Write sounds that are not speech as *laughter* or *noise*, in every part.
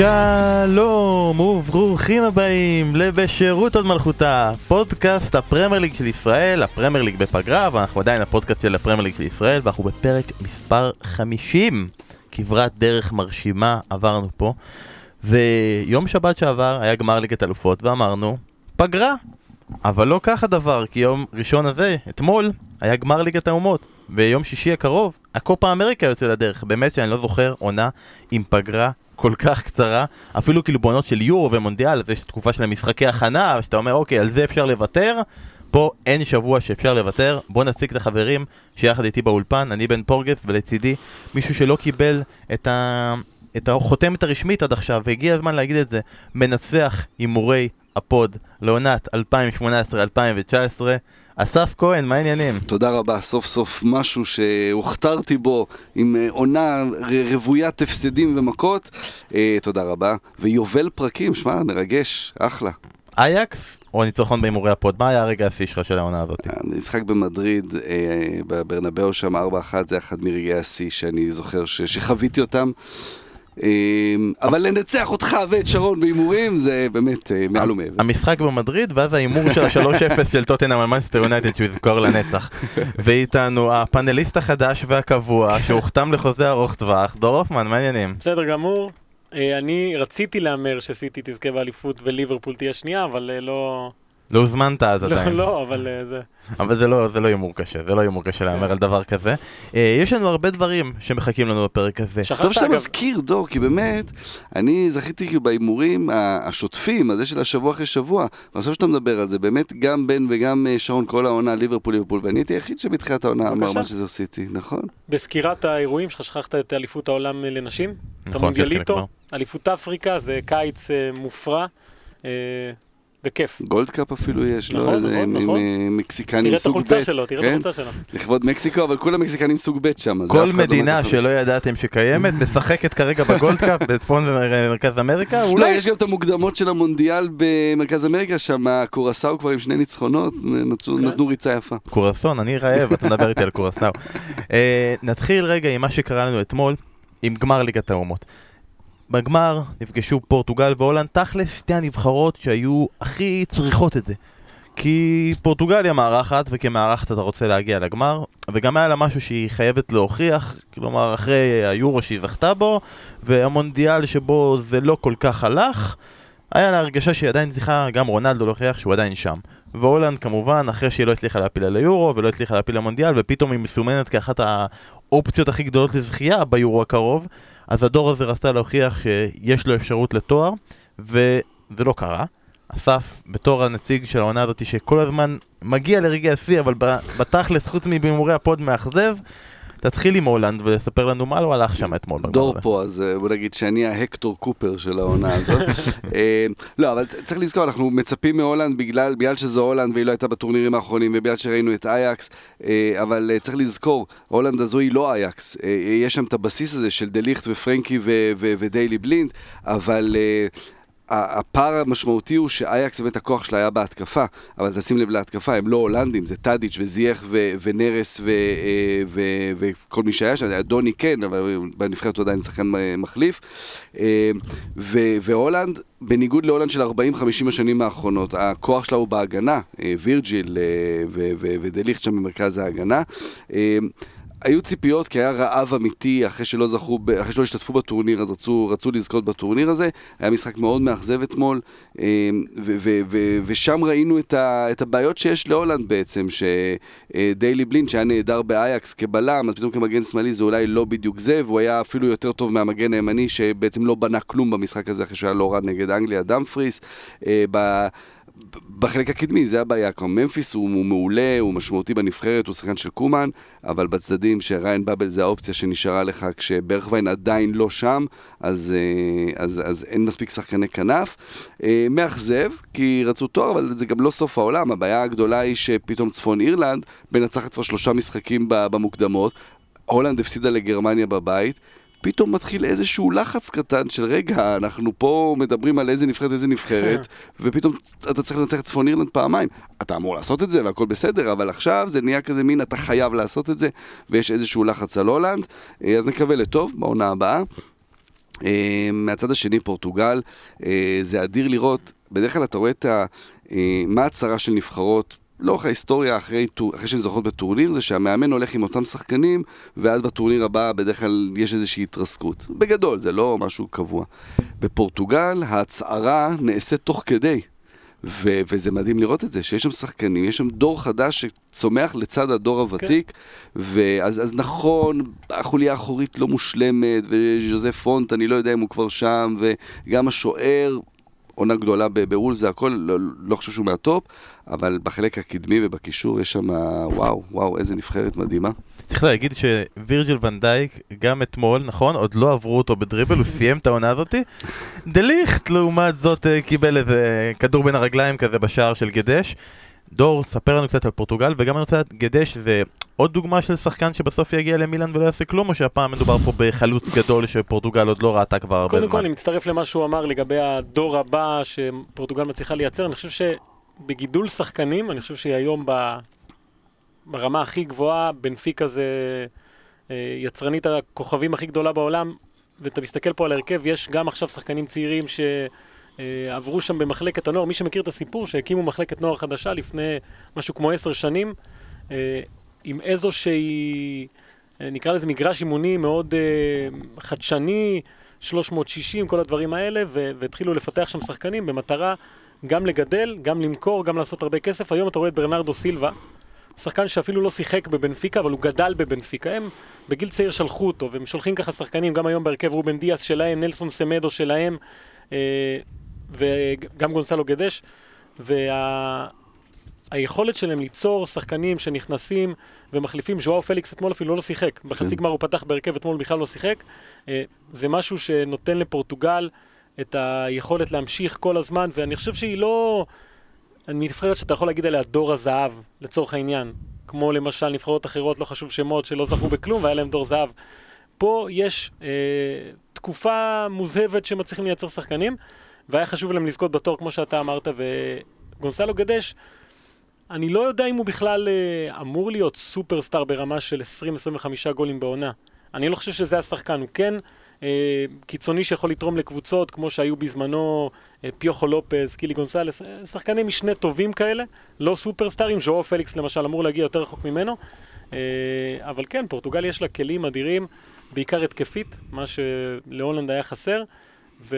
שלום וברוכים הבאים לבשירות הוד מלכותה, פודקאסט הפרמייר ליג של ישראל, הפרמייר ליג בפגרה, ואנחנו עדיין הפודקאסט של הפרמייר ליג של ישראל, ואנחנו בפרק מספר 50. כברת דרך מרשימה עברנו פה, ויום שבת שעבר היה גמר ליגת אלופות, ואמרנו, פגרה. אבל לא כך הדבר, כי יום ראשון הזה, אתמול, היה גמר ליגת האומות. ויום שישי הקרוב, הקופה אמריקה יוצא לדרך. באמת שאני לא זוכר עונה עם פגרה כל כך קצרה, אפילו כאילו בעונות של יורו ומונדיאל, אז יש תקופה של משחקי הכנה, שאתה אומר, אוקיי, על זה אפשר לוותר. פה אין שבוע שאפשר לוותר. בואו נציג את החברים שיחד איתי באולפן, אני בן פורגס, ולצידי מישהו שלא קיבל את ה... את החותמת הרשמית עד עכשיו, והגיע הזמן להגיד את זה, מנצח הימורי ה pod לעונת 2018-2019, אסף כהן, מה העניינים? תודה רבה, סוף סוף משהו שהוכתרתי בו עם אה, עונה רוויית הפסדים ומכות. אה, תודה רבה. ויובל פרקים, שמע, מרגש, אחלה. אייקס או ניצחון בהימורי ה pod? מה היה הרגע השיא שלך של העונה הזאת? משחק במדריד, אה, בברנבאו שם 4-1, זה אחד מרגעי השיא שאני זוכר שחוויתי אותם. אמ, אבל לנצח אותך ואת שרון בהימורים זה באמת אה, מעל ומעבר. המשחק במדריד ואז ההימור של ה-3-0 של טוטנאם על מנצ'סטר יונייטד שהוא יזכור לנצח. ואיתנו הפאנליסט החדש והקבוע שהוחתם לחוזה ארוך טווח, דור הופמן, מה העניינים? בסדר גמור. אה, אני רציתי להמר שסיטי תזכה באליפות וליברפול תהיה שנייה, אבל אה, לא... לא הוזמנת אז לא, עדיין. לא, אבל אה, זה... אבל זה לא, זה לא הימור קשה, זה לא הימור קשה להמר על דבר כזה. אה, יש לנו הרבה דברים שמחכים לנו בפרק הזה. שכחת טוב שאתה אגב, מזכיר, דור, כי באמת, אני זכיתי כאילו בהימורים השוטפים, הזה של השבוע אחרי שבוע, ועכשיו שאתה מדבר על זה, באמת גם בן וגם אה, שרון כל העונה, ליברפול, ליברפול, ואני הייתי היחיד שבתחילת העונה אמר בבקשה. מנצ'סטר סיטי, נכון? בסקירת האירועים שלך שכחת את אליפות העולם לנשים, את נכון, שהתחילה המונדיאליטו, כבר. אליפות אפריקה, זה קיץ אה, מופרע, אה, בכיף. גולד קאפ אפילו יש, נכון, לא? נכון, עם נכון. אה, מקסיקנים תראה את סוג החולצה ב', שלו, תראה את כן? החולצה שלו. לכבוד מקסיקו, אבל כולם מקסיקנים סוג ב' שם. כל לא מדינה לקח- שלא ידעתם שקיימת *laughs* משחקת כרגע בגולדקאפ בצפון ומרכז אמריקה, לא, אולי יש גם את המוקדמות של המונדיאל במרכז אמריקה, שם קורסאו כבר עם שני ניצחונות, נתנו- כן. נתנו ריצה יפה. קורסון, אני רעב, אתה מדבר איתי על קורסאו. *laughs* אה, נתחיל רגע עם מה שקרה לנו אתמול, עם גמר ליגת האומות. בגמר נפגשו פורטוגל והולנד, תכלס שתי הנבחרות שהיו הכי צריכות את זה. כי פורטוגל היא המארחת, וכמארחת אתה רוצה להגיע לגמר, וגם היה לה משהו שהיא חייבת להוכיח, כלומר אחרי היורו שהיא זכתה בו, והמונדיאל שבו זה לא כל כך הלך, היה לה הרגשה שהיא עדיין צריכה, גם רונלדו להוכיח שהוא עדיין שם. והולנד כמובן, אחרי שהיא לא הצליחה להפיל על היורו ולא הצליחה להפיל למונדיאל, ופתאום היא מסומנת כאחת האופציות הכי גדולות לזכייה ביורו הקרוב, אז הדור הזה רצה להוכיח שיש לו אפשרות לתואר, וזה לא קרה. אסף, בתור הנציג של העונה הזאת שכל הזמן מגיע לרגעי השיא, אבל בתכלס, חוץ מבהימורי ה pod מאכזב, תתחיל עם הולנד ולספר לנו מה לא הלך שם אתמול. דור. פה, אז אה, בוא נגיד שאני ההקטור קופר של העונה הזאת. *laughs* אה, לא, אבל צריך לזכור, אנחנו מצפים מהולנד בגלל, בגלל שזו הולנד והיא לא הייתה בטורנירים האחרונים, ובגלל שראינו את אייקס, אה, אבל צריך לזכור, הולנד הזו היא לא אייקס. יש שם את הבסיס הזה של דליכט ופרנקי ו- ו- ודיילי בלינד, אבל... הפער המשמעותי הוא שאייקס באמת הכוח שלה היה בהתקפה, אבל תשים לב להתקפה, הם לא הולנדים, זה טאדיץ' וזייח ו- ונרס ו- אה, ו- וכל מי שהיה שם, דוני כן, אבל בנבחרת הוא עדיין שחקן מחליף. אה, ו- והולנד, בניגוד להולנד של 40-50 השנים האחרונות, הכוח שלה הוא בהגנה, אה, וירג'יל ו- ו- ודליכט שם במרכז ההגנה. אה, היו ציפיות כי היה רעב אמיתי אחרי שלא זכו, אחרי שלא השתתפו בטורניר אז רצו, רצו לזכות בטורניר הזה, היה משחק מאוד מאכזב אתמול אה, ו- ו- ו- ושם ראינו את, ה- את הבעיות שיש להולנד בעצם, שדיילי בלינד שהיה נהדר באייקס כבלם, אז פתאום כמגן שמאלי זה אולי לא בדיוק זה, והוא היה אפילו יותר טוב מהמגן הימני שבעצם לא בנה כלום במשחק הזה אחרי שהיה לא רע נגד אנגליה, דאמפריס, אה, ב- בחלק הקדמי, זה הבעיה, כמו ממפיס הוא, הוא מעולה, הוא משמעותי בנבחרת, הוא שחקן של קומן, אבל בצדדים שריין באבל זה האופציה שנשארה לך כשברכווין עדיין לא שם, אז, אה, אז, אז אין מספיק שחקני כנף. אה, מאכזב, כי רצו תואר, אבל זה גם לא סוף העולם, הבעיה הגדולה היא שפתאום צפון אירלנד מנצחת כבר שלושה משחקים במוקדמות, הולנד הפסידה לגרמניה בבית. פתאום מתחיל איזשהו לחץ קטן של רגע, אנחנו פה מדברים על איזה נבחרת ואיזה נבחרת, ופתאום אתה צריך לנצח את צפון אירלנד פעמיים. אתה אמור לעשות את זה והכל בסדר, אבל עכשיו זה נהיה כזה מין אתה חייב לעשות את זה, ויש איזשהו לחץ על הולנד, אה, אז נקווה לטוב בעונה הבאה. אה, מהצד השני, פורטוגל, אה, זה אדיר לראות, בדרך כלל אתה רואה את ה... מה הצהרה של נבחרות לאורך ההיסטוריה, אחרי, אחרי שהן זוכות בטורניר, זה שהמאמן הולך עם אותם שחקנים, ואז בטורניר הבא בדרך כלל יש איזושהי התרסקות. בגדול, זה לא משהו קבוע. בפורטוגל ההצהרה נעשית תוך כדי. ו- וזה מדהים לראות את זה, שיש שם שחקנים, יש שם דור חדש שצומח לצד הדור הוותיק, כן. ואז אז נכון, החוליה האחורית לא מושלמת, וז'וזף פונט, אני לא יודע אם הוא כבר שם, וגם השוער, עונה גדולה בבול, זה הכל, לא, לא חושב שהוא מהטופ, אבל בחלק הקדמי ובקישור יש שם, וואו, וואו, איזה נבחרת מדהימה. צריך להגיד שווירג'ל ונדייק, גם אתמול, נכון, עוד לא עברו אותו בדריבל, הוא סיים את העונה הזאתי. דליכט, לעומת זאת, אה, קיבל איזה כדור בין הרגליים כזה בשער של גדש. דור, ספר לנו קצת על פורטוגל, וגם אני רוצה לדעת, גדש זה עוד דוגמה של שחקן שבסוף יגיע למילאן ולא יעשה כלום, או שהפעם מדובר פה בחלוץ גדול שפורטוגל עוד לא ראתה כבר הרבה זמן? קודם כל, אני מצטרף למה שהוא אמר לגבי הדור הבא שפורטוגל מצליחה לייצר. אני חושב שבגידול שחקנים, אני חושב שהיא היום ב... ברמה הכי גבוהה, בנפיקה זה אה, יצרנית הכוכבים הכי גדולה בעולם, ואתה מסתכל פה על ההרכב, יש גם עכשיו שחקנים צעירים ש... אה, עברו שם במחלקת הנוער, מי שמכיר את הסיפור, שהקימו מחלקת נוער חדשה לפני משהו כמו עשר שנים, אה, עם איזושהי, אה, נקרא לזה מגרש אימוני מאוד חדשני, 360, כל הדברים האלה, והתחילו לפתח שם שחקנים במטרה גם לגדל, גם למכור, גם לעשות הרבה כסף. היום אתה רואה את ברנרדו סילבה, שחקן שאפילו לא שיחק בבנפיקה, אבל הוא גדל בבנפיקה. הם בגיל צעיר שלחו אותו, והם שולחים ככה שחקנים, גם היום בהרכב רובן דיאס שלהם, נלסון סמדו שלהם. וגם גונסלו גדש, והיכולת וה... שלהם ליצור שחקנים שנכנסים ומחליפים, ז'ואר פליקס אתמול אפילו לא שיחק, בחצי כן. גמר הוא פתח בהרכב, אתמול בכלל לא שיחק, אה, זה משהו שנותן לפורטוגל את היכולת להמשיך כל הזמן, ואני חושב שהיא לא נבחרת שאתה יכול להגיד עליה דור הזהב, לצורך העניין. כמו למשל נבחרות אחרות, לא חשוב שמות, שלא זכו בכלום והיה להם דור זהב. פה יש אה, תקופה מוזהבת שמצליחים לייצר שחקנים, והיה חשוב להם לזכות בתור, כמו שאתה אמרת, וגונסלו גדש, אני לא יודע אם הוא בכלל אה, אמור להיות סופרסטאר ברמה של 20-25 גולים בעונה. אני לא חושב שזה השחקן, הוא כן אה, קיצוני שיכול לתרום לקבוצות, כמו שהיו בזמנו אה, פיוחו לופס, קילי גונסלס, אה, שחקני משנה טובים כאלה, לא סופרסטארים, ז'ואאו פליקס למשל אמור להגיע יותר רחוק ממנו. אה, אבל כן, פורטוגל יש לה כלים אדירים, בעיקר התקפית, מה שלהולנד היה חסר, ו...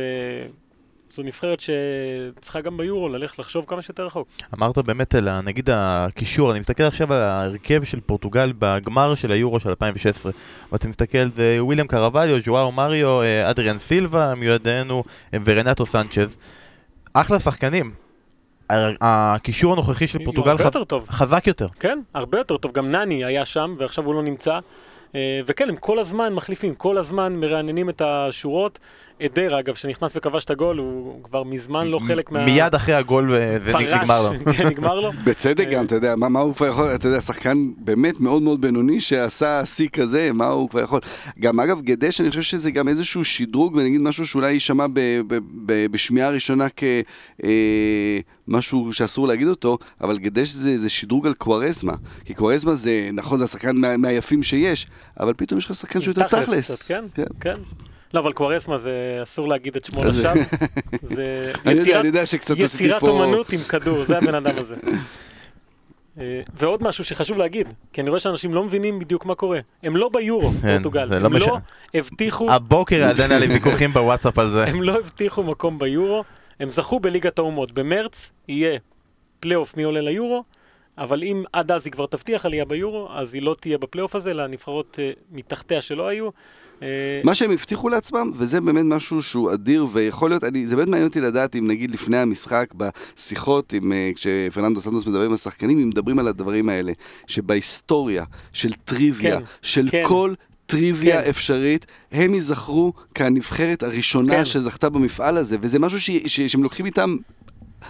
זו נבחרת שצריכה גם ביורו ללכת לחשוב כמה שיותר רחוק. אמרת באמת על נגיד הקישור, אני מסתכל עכשיו על ההרכב של פורטוגל בגמר של היורו של 2016 ואתה מסתכל, זה וויליאם קרווליו, ז'ואר מריו, אה, אדריאן סילבה, מיועדנו אה, ורנטו סנצ'ז. אחלה שחקנים. הקישור הנוכחי של פורטוגל חז... יותר חזק יותר. כן, הרבה יותר טוב. גם נני היה שם ועכשיו הוא לא נמצא. אה, וכן, הם כל הזמן מחליפים, כל הזמן מרעננים את השורות. אדר, אגב, שנכנס וכבש את הגול, הוא כבר מזמן לא חלק מה... מיד אחרי הגול אה, זה נגמר לו. *laughs* כן, נגמר לו. בצדק גם, אתה יודע, מה הוא כבר יכול, אתה יודע, שחקן באמת מאוד מאוד בינוני שעשה שיא כזה, מה הוא כבר יכול. גם אגב, גדש, אני חושב שזה גם איזשהו שדרוג, ונגיד משהו שאולי יישמע בשמיעה ראשונה כמשהו אה, שאסור להגיד אותו, אבל גדש זה שדרוג על קווארזמה. כי קווארזמה זה, נכון, זה השחקן מהיפים שיש, אבל פתאום יש לך שחקן שהוא יותר תכלס. כן, כן. לא, אבל קוארסמה זה אסור להגיד את שמו לשווא. *laughs* זה יצירת אומנות עם כדור, זה הבן אדם הזה. אה, ועוד משהו שחשוב להגיד, כי אני רואה שאנשים לא מבינים בדיוק מה קורה. הם לא ביורו, כן, פורטוגל. הם לא הבטיחו... הבוקר עדיין היה לי *laughs* ויכוחים בוואטסאפ על זה. הם לא הבטיחו מקום ביורו, הם זכו בליגת האומות. במרץ יהיה פלייאוף מי עולה ליורו, אבל אם עד אז היא כבר תבטיח עלייה ביורו, אז היא לא תהיה בפלייאוף הזה, לנבחרות אה, מתחתיה שלא היו. אה, מה שהם הבטיחו לעצמם, וזה באמת משהו שהוא אדיר, ויכול להיות, אני, זה באמת מעניין אותי לדעת אם נגיד לפני המשחק, בשיחות, עם, אה, כשפרננדו סנדוס מדבר עם השחקנים, אם מדברים על הדברים האלה, שבהיסטוריה של טריוויה, כן, של כן. כל טריוויה כן. אפשרית, הם ייזכרו כנבחרת הראשונה כן. שזכתה במפעל הזה, וזה משהו ש, ש, שהם לוקחים איתם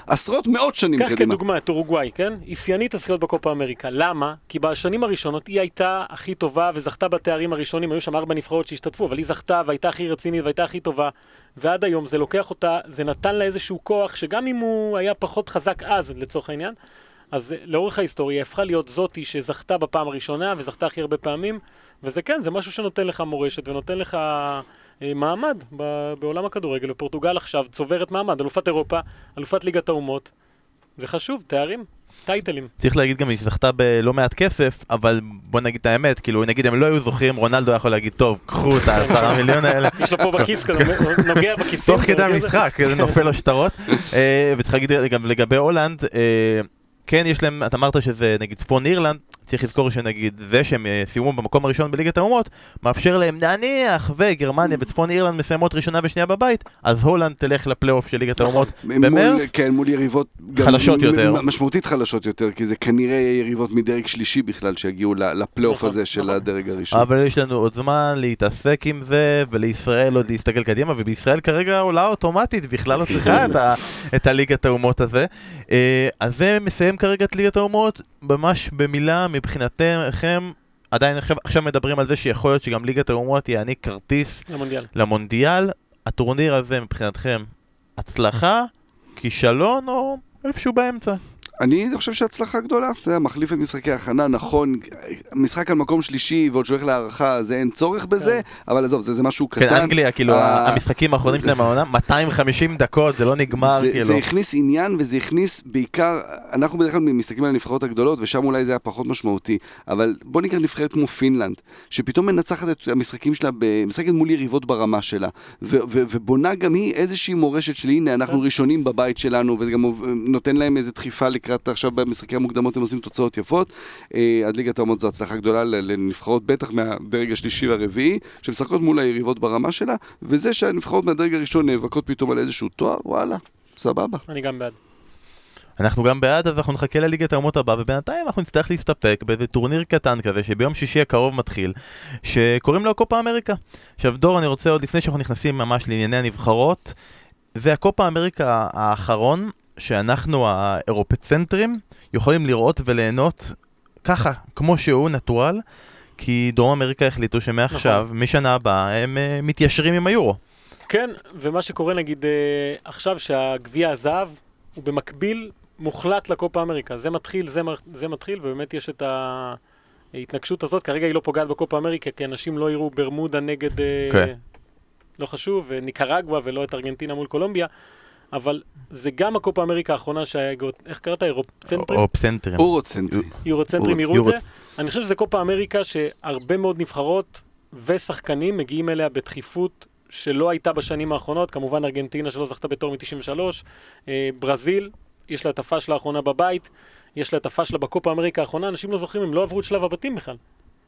עשרות מאות שנים קדימה. קח כדוגמה את אורוגוואי, כן? היא שיאנית הזכיות בקופה אמריקה. למה? כי בשנים הראשונות היא הייתה הכי טובה וזכתה בתארים הראשונים, היו שם ארבע נבחרות שהשתתפו, אבל היא זכתה והייתה הכי רצינית והייתה הכי טובה. ועד היום זה לוקח אותה, זה נתן לה איזשהו כוח, שגם אם הוא היה פחות חזק אז, לצורך העניין, אז לאורך ההיסטוריה היא הפכה להיות זאתי שזכתה בפעם הראשונה וזכתה הכי הרבה פעמים, וזה כן, זה משהו שנותן לך מורשת ונותן לך מעמד ב- בעולם הכדורגל, ופורטוגל עכשיו צוברת מעמד, אלופת אירופה, אלופת ליגת האומות. זה חשוב, תארים, טייטלים. צריך להגיד גם, היא זכתה בלא מעט כסף, אבל בוא נגיד את האמת, כאילו, נגיד הם לא היו זוכים, רונלדו יכול להגיד, טוב, קחו את העשרה *laughs* מיליון האלה. יש לו פה בכיס כזה, נוגע בכיסים. תוך כדי. המשחק, זה נופל לו שטרות. *laughs* אה, וצריך להגיד גם לגבי הולנד, אה, כן, יש להם, אתה אמרת שזה נגיד צפון אירלנד, צריך לזכור שנגיד זה שהם אה, סיימו במקום הראשון בליגת האומות, מאפשר להם נניח וגרמניה וצפון אירלנד מסיימות ראשונה ושנייה בבית, אז הולנד תלך לפלייאוף של ליגת האומות מול- במרץ. כן, מול יריבות... חלשות יותר. משמעותית חלשות יותר, כי זה כנראה יהיה יריבות מדרג שלישי בכלל שיגיעו לפלייאוף נכון, הזה של נכון. הדרג הראשון. אבל יש לנו עוד זמן להתעסק עם זה, ולישראל עוד להסתכל קדימה, ובישראל כרגע עולה אוטומטית, בכלל לא צריכה את הליגת האומות הזה. אה, אז זה מסיים כרגע את ליגת האומות, ממש במילה מבחינתכם, עדיין עכשיו, עכשיו מדברים על זה שיכול להיות שגם ליגת האומות יעניק כרטיס למונדיאל. למונדיאל. הטורניר הזה מבחינתכם, הצלחה, כישלון או איפשהו באמצע? אני חושב שהצלחה גדולה, אתה יודע, מחליף את משחקי ההכנה, נכון, משחק על מקום שלישי ועוד שהולך להערכה, זה אין צורך בזה, אבל עזוב, זה זה משהו כן, קטן. אנגליה, כאילו, אה, המשחקים האחרונים שלהם העונה, 250 דקות, זה לא נגמר, זה, כאילו. זה הכניס עניין וזה הכניס בעיקר, אנחנו בדרך כלל מסתכלים על הנבחרות הגדולות ושם אולי זה היה פחות משמעותי, אבל בוא ניקח נבחרת כמו פינלנד, שפתאום מנצחת את המשחקים שלה, משחקת מול יריבות ברמה שלה, ו- ו- ובונה גם היא איזושהי מורשת של הנה אנחנו ראשונים בבית שלנו, וזה גם נותן להם איזה דחיפה לקראת עכשיו במשחקי המוקדמות הם עושים תוצאות יפות, אה, אז ליגת האומות זו הצלחה גדולה לנבחרות בטח מהדרג השלישי והרביעי, שמשחקות מול היריבות ברמה שלה, וזה שהנבחרות מהדרג הראשון נאבקות פתאום על איזשהו תואר, וואלה, סבבה. אני גם בעד. אנחנו גם בעד, אז אנחנו נחכה לליגת האומות הבא, ובינתיים אנחנו נצטרך להסתפק באיזה טורניר קטן כזה, שביום שישי הקרוב מתחיל, שקוראים לו קופה אמריקה. עכשיו דור, אני רוצה עוד לפני שאנחנו נכנסים ממש לענייני הנבחרות, זה הקופה אמריקה האחרון, שאנחנו האירופצנטרים יכולים לראות וליהנות ככה, כמו שהוא, נטורל, כי דרום אמריקה החליטו שמעכשיו, משנה הבאה, הם uh, מתיישרים עם היורו. כן, ומה שקורה נגיד אה, עכשיו שהגביע הזהב הוא במקביל מוחלט לקופה אמריקה. זה מתחיל, זה, זה מתחיל, ובאמת יש את ההתנגשות הזאת. כרגע היא לא פוגעת בקופה אמריקה, כי אנשים לא יראו ברמודה נגד, אה, כן. לא חשוב, אה, ניקרגואה ולא את ארגנטינה מול קולומביה. אבל זה גם הקופה אמריקה האחרונה שהיה, איך קראת? אירופצנטרים? אופצנטרים. אורוצנטרי. יורוצנטרים יורו- יראו את זה. אני חושב שזה קופה אמריקה שהרבה מאוד נבחרות ושחקנים מגיעים אליה בדחיפות שלא הייתה בשנים האחרונות. כמובן ארגנטינה שלא זכתה בתור מ-93, אה, ברזיל, יש לה את הפאשלה האחרונה בבית, יש לה את הפאשלה בקופה אמריקה האחרונה, אנשים לא זוכרים, הם לא עברו את שלב הבתים בכלל.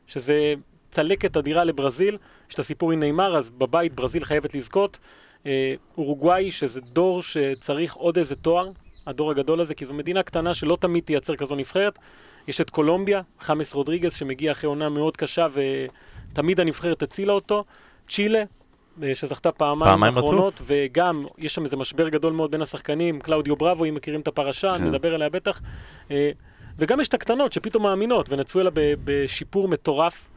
שזה צלקת אדירה לברזיל, יש את הסיפור עם נאמר, אז בבית ברזיל חייבת לזכות. אה, אורוגוואי, שזה דור שצריך עוד איזה תואר, הדור הגדול הזה, כי זו מדינה קטנה שלא תמיד תייצר כזו נבחרת. יש את קולומביה, חמאס רודריגז, שמגיע אחרי עונה מאוד קשה ותמיד הנבחרת הצילה אותו. צ'ילה, אה, שזכתה פעמיים האחרונות, וגם יש שם איזה משבר גדול מאוד בין השחקנים, קלאודיו בראבו, אם מכירים את הפרשה, כן. נדבר עליה בטח. אה, וגם יש את הקטנות שפתאום מאמינות, ונצואלה בשיפור מטורף.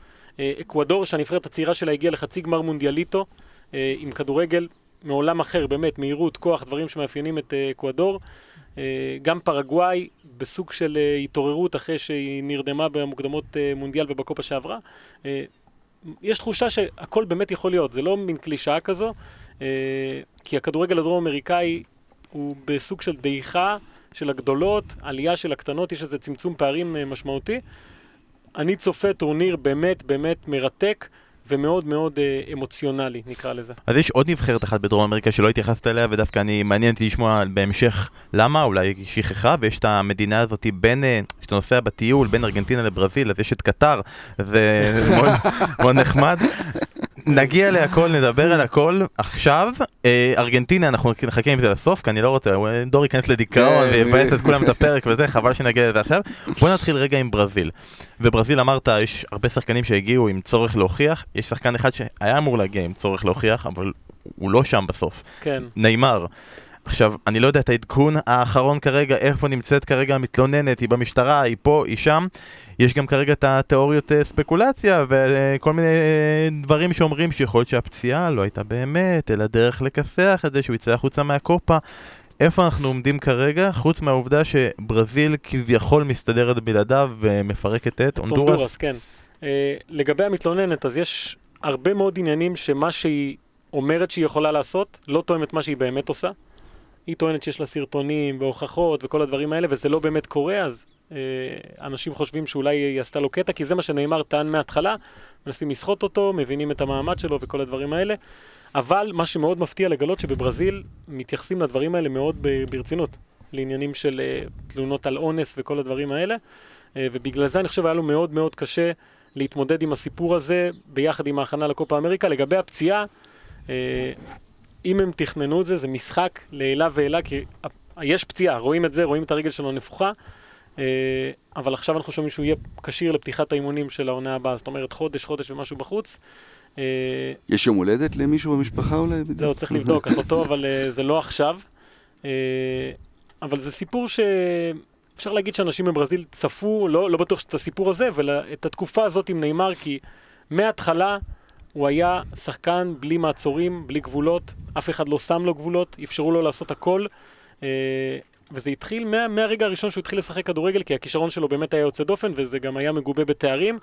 אקוודור, שהנבחרת הצעירה שלה הגיעה לחצי גמר מונדיאליטו, עם כדורגל מעולם אחר, באמת, מהירות, כוח, דברים שמאפיינים את אה, אקוודור. אה, גם פרגוואי, בסוג של אה, התעוררות אחרי שהיא נרדמה במוקדמות מונדיאל ובקופה שעברה. יש תחושה שהכל באמת יכול להיות, זה לא מין קלישאה כזו, כי הכדורגל הדרום-אמריקאי הוא בסוג של דעיכה של הגדולות, עלייה של הקטנות, יש איזה צמצום פערים משמעותי. אני צופה טורניר באמת באמת מרתק ומאוד מאוד אה, אמוציונלי, נקרא לזה. אז יש עוד נבחרת אחת בדרום אמריקה שלא התייחסת אליה, ודווקא אני מעניין אותי לשמוע בהמשך למה, אולי היא שכחה, ויש את המדינה הזאת בין, אה, כשאתה נוסע בטיול בין ארגנטינה לברזיל, אז יש את קטר, זה *laughs* מאוד, מאוד נחמד. נגיע להכל, נדבר על הכל עכשיו. אה, ארגנטינה, אנחנו נחכה עם זה לסוף, כי אני לא רוצה, דור ייכנס לדיכאון כן, ויבאס את כולם את *laughs* הפרק וזה, חבל שנגיע לזה עכשיו. בוא נתחיל רגע עם ברזיל. וברזיל אמרת, יש הרבה שחקנים שהגיעו עם צורך להוכיח, יש שחקן אחד שהיה אמור להגיע עם צורך להוכיח, אבל הוא לא שם בסוף. כן. נאמר. עכשיו, אני לא יודע את העדכון האחרון כרגע, איפה נמצאת כרגע המתלוננת, היא במשטרה, היא פה, היא שם. יש גם כרגע את התיאוריות אה, ספקולציה וכל מיני אה, דברים שאומרים שיכול להיות שהפציעה לא הייתה באמת, אלא דרך לכסח את זה שהוא יצא החוצה מהקופה. איפה אנחנו עומדים כרגע, חוץ מהעובדה שברזיל כביכול מסתדרת בלעדיו ומפרקת את הונדורס? הונדורס, כן. Uh, לגבי המתלוננת, אז יש הרבה מאוד עניינים שמה שהיא אומרת שהיא יכולה לעשות, לא תואמת מה שהיא באמת עושה. היא טוענת שיש לה סרטונים והוכחות וכל הדברים האלה, וזה לא באמת קורה, אז אה, אנשים חושבים שאולי היא עשתה לו קטע, כי זה מה שנאמר טען מההתחלה, מנסים לסחוט אותו, מבינים את המעמד שלו וכל הדברים האלה. אבל מה שמאוד מפתיע לגלות שבברזיל מתייחסים לדברים האלה מאוד ברצינות, לעניינים של אה, תלונות על אונס וכל הדברים האלה, אה, ובגלל זה אני חושב היה לו מאוד מאוד קשה להתמודד עם הסיפור הזה ביחד עם ההכנה לקופה אמריקה. לגבי הפציעה, אה, אם הם תכננו את זה, זה משחק לעילה ועילה, כי יש פציעה, רואים את זה, רואים את הרגל שלו נפוחה, אה, אבל עכשיו אנחנו שומעים שהוא יהיה כשיר לפתיחת האימונים של העונה הבאה, זאת אומרת חודש, חודש ומשהו בחוץ. אה, יש יום הולדת למישהו במשפחה אולי? זהו, צריך לבדוק, *laughs* אחותו, אבל זה לא עכשיו. אבל זה סיפור ש... אפשר להגיד שאנשים בברזיל צפו, לא, לא בטוח את הסיפור הזה, אבל את התקופה הזאת עם נאמר, כי מההתחלה הוא היה שחקן בלי מעצורים, בלי גבולות, אף אחד לא שם לו גבולות, אפשרו לו לעשות הכל. אה, וזה התחיל מה, מהרגע הראשון שהוא התחיל לשחק כדורגל, כי הכישרון שלו באמת היה יוצא דופן, וזה גם היה מגובה בתארים.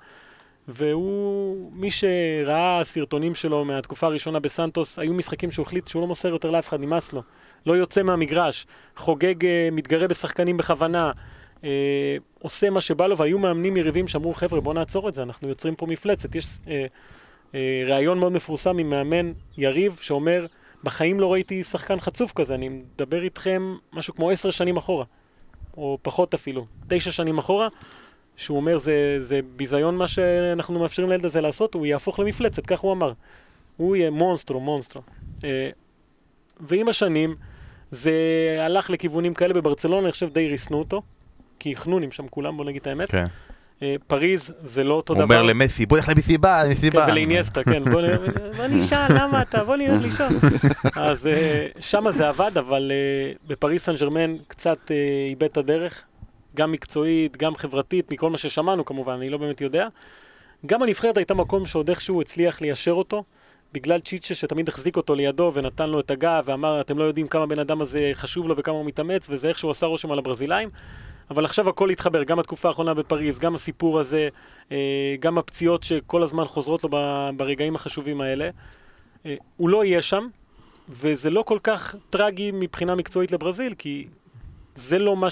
והוא, מי שראה סרטונים שלו מהתקופה הראשונה בסנטוס, היו משחקים שהוא החליט שהוא לא מוסר יותר לאף אחד, נמאס לו. לא יוצא מהמגרש, חוגג, אה, מתגרה בשחקנים בכוונה, אה, עושה מה שבא לו, והיו מאמנים יריבים שאמרו, חבר'ה, בואו נעצור את זה, אנחנו יוצרים פה מפלצת. יש ראיון מאוד מפורסם עם מאמן יריב, שאומר, בחיים לא ראיתי שחקן חצוף כזה, אני מדבר איתכם משהו כמו עשר שנים אחורה, או פחות אפילו, תשע שנים אחורה, שהוא אומר, זה, זה ביזיון מה שאנחנו מאפשרים לילד הזה לעשות, הוא יהפוך למפלצת, כך הוא אמר. הוא יהיה מונסטרו, מונסטרו. אה, ועם השנים, זה הלך לכיוונים כאלה בברצלונה, אני חושב די ריסנו אותו, כי חנונים שם כולם, בוא נגיד את האמת. כן. אה, פריז זה לא אותו דבר. הוא אומר למסי, בוא נלך למסיבה, למסיבה. כן, ולאיניאסטה, כן, *laughs* בוא נשאל, למה אתה, בוא נלך לישון. *laughs* אז אה, שמה זה עבד, אבל אה, בפריז סן ג'רמן קצת איבד את הדרך, גם מקצועית, גם חברתית, מכל מה ששמענו כמובן, אני לא באמת יודע. גם הנבחרת הייתה מקום שעוד איכשהו הצליח ליישר אותו. בגלל צ'יצ'ה שתמיד החזיק אותו לידו ונתן לו את הגב ואמר, אתם לא יודעים כמה בן אדם הזה חשוב לו וכמה הוא מתאמץ, וזה איכשהו עשה רושם על הברזילאים. אבל עכשיו הכל התחבר, גם התקופה האחרונה בפריז, גם הסיפור הזה, אה, גם הפציעות שכל הזמן חוזרות לו ברגעים החשובים האלה. אה, הוא לא יהיה שם, וזה לא כל כך טרגי מבחינה מקצועית לברזיל, כי זה לא מה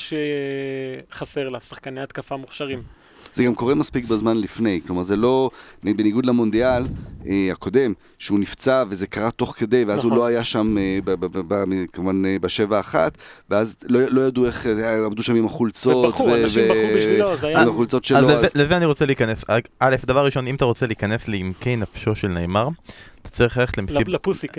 שחסר לה, שחקני התקפה מוכשרים. זה גם קורה מספיק בזמן לפני, כלומר זה לא, בניגוד למונדיאל אה, הקודם, שהוא נפצע וזה קרה תוך כדי, ואז נכון. הוא לא היה שם, אה, ב, ב, ב, ב, כמובן אה, בשבע אחת, ואז לא, לא ידעו איך, אה, עבדו שם עם החולצות. ובחרו, ו- אנשים ו- בחרו בשבילו, זה היה... עם החולצות שלו. אז, אז... לזה, לזה אני רוצה להיכנס. א', דבר ראשון, אם אתה רוצה להיכנס לעמקי נפשו של נאמר, אתה צריך ללכת למסיב...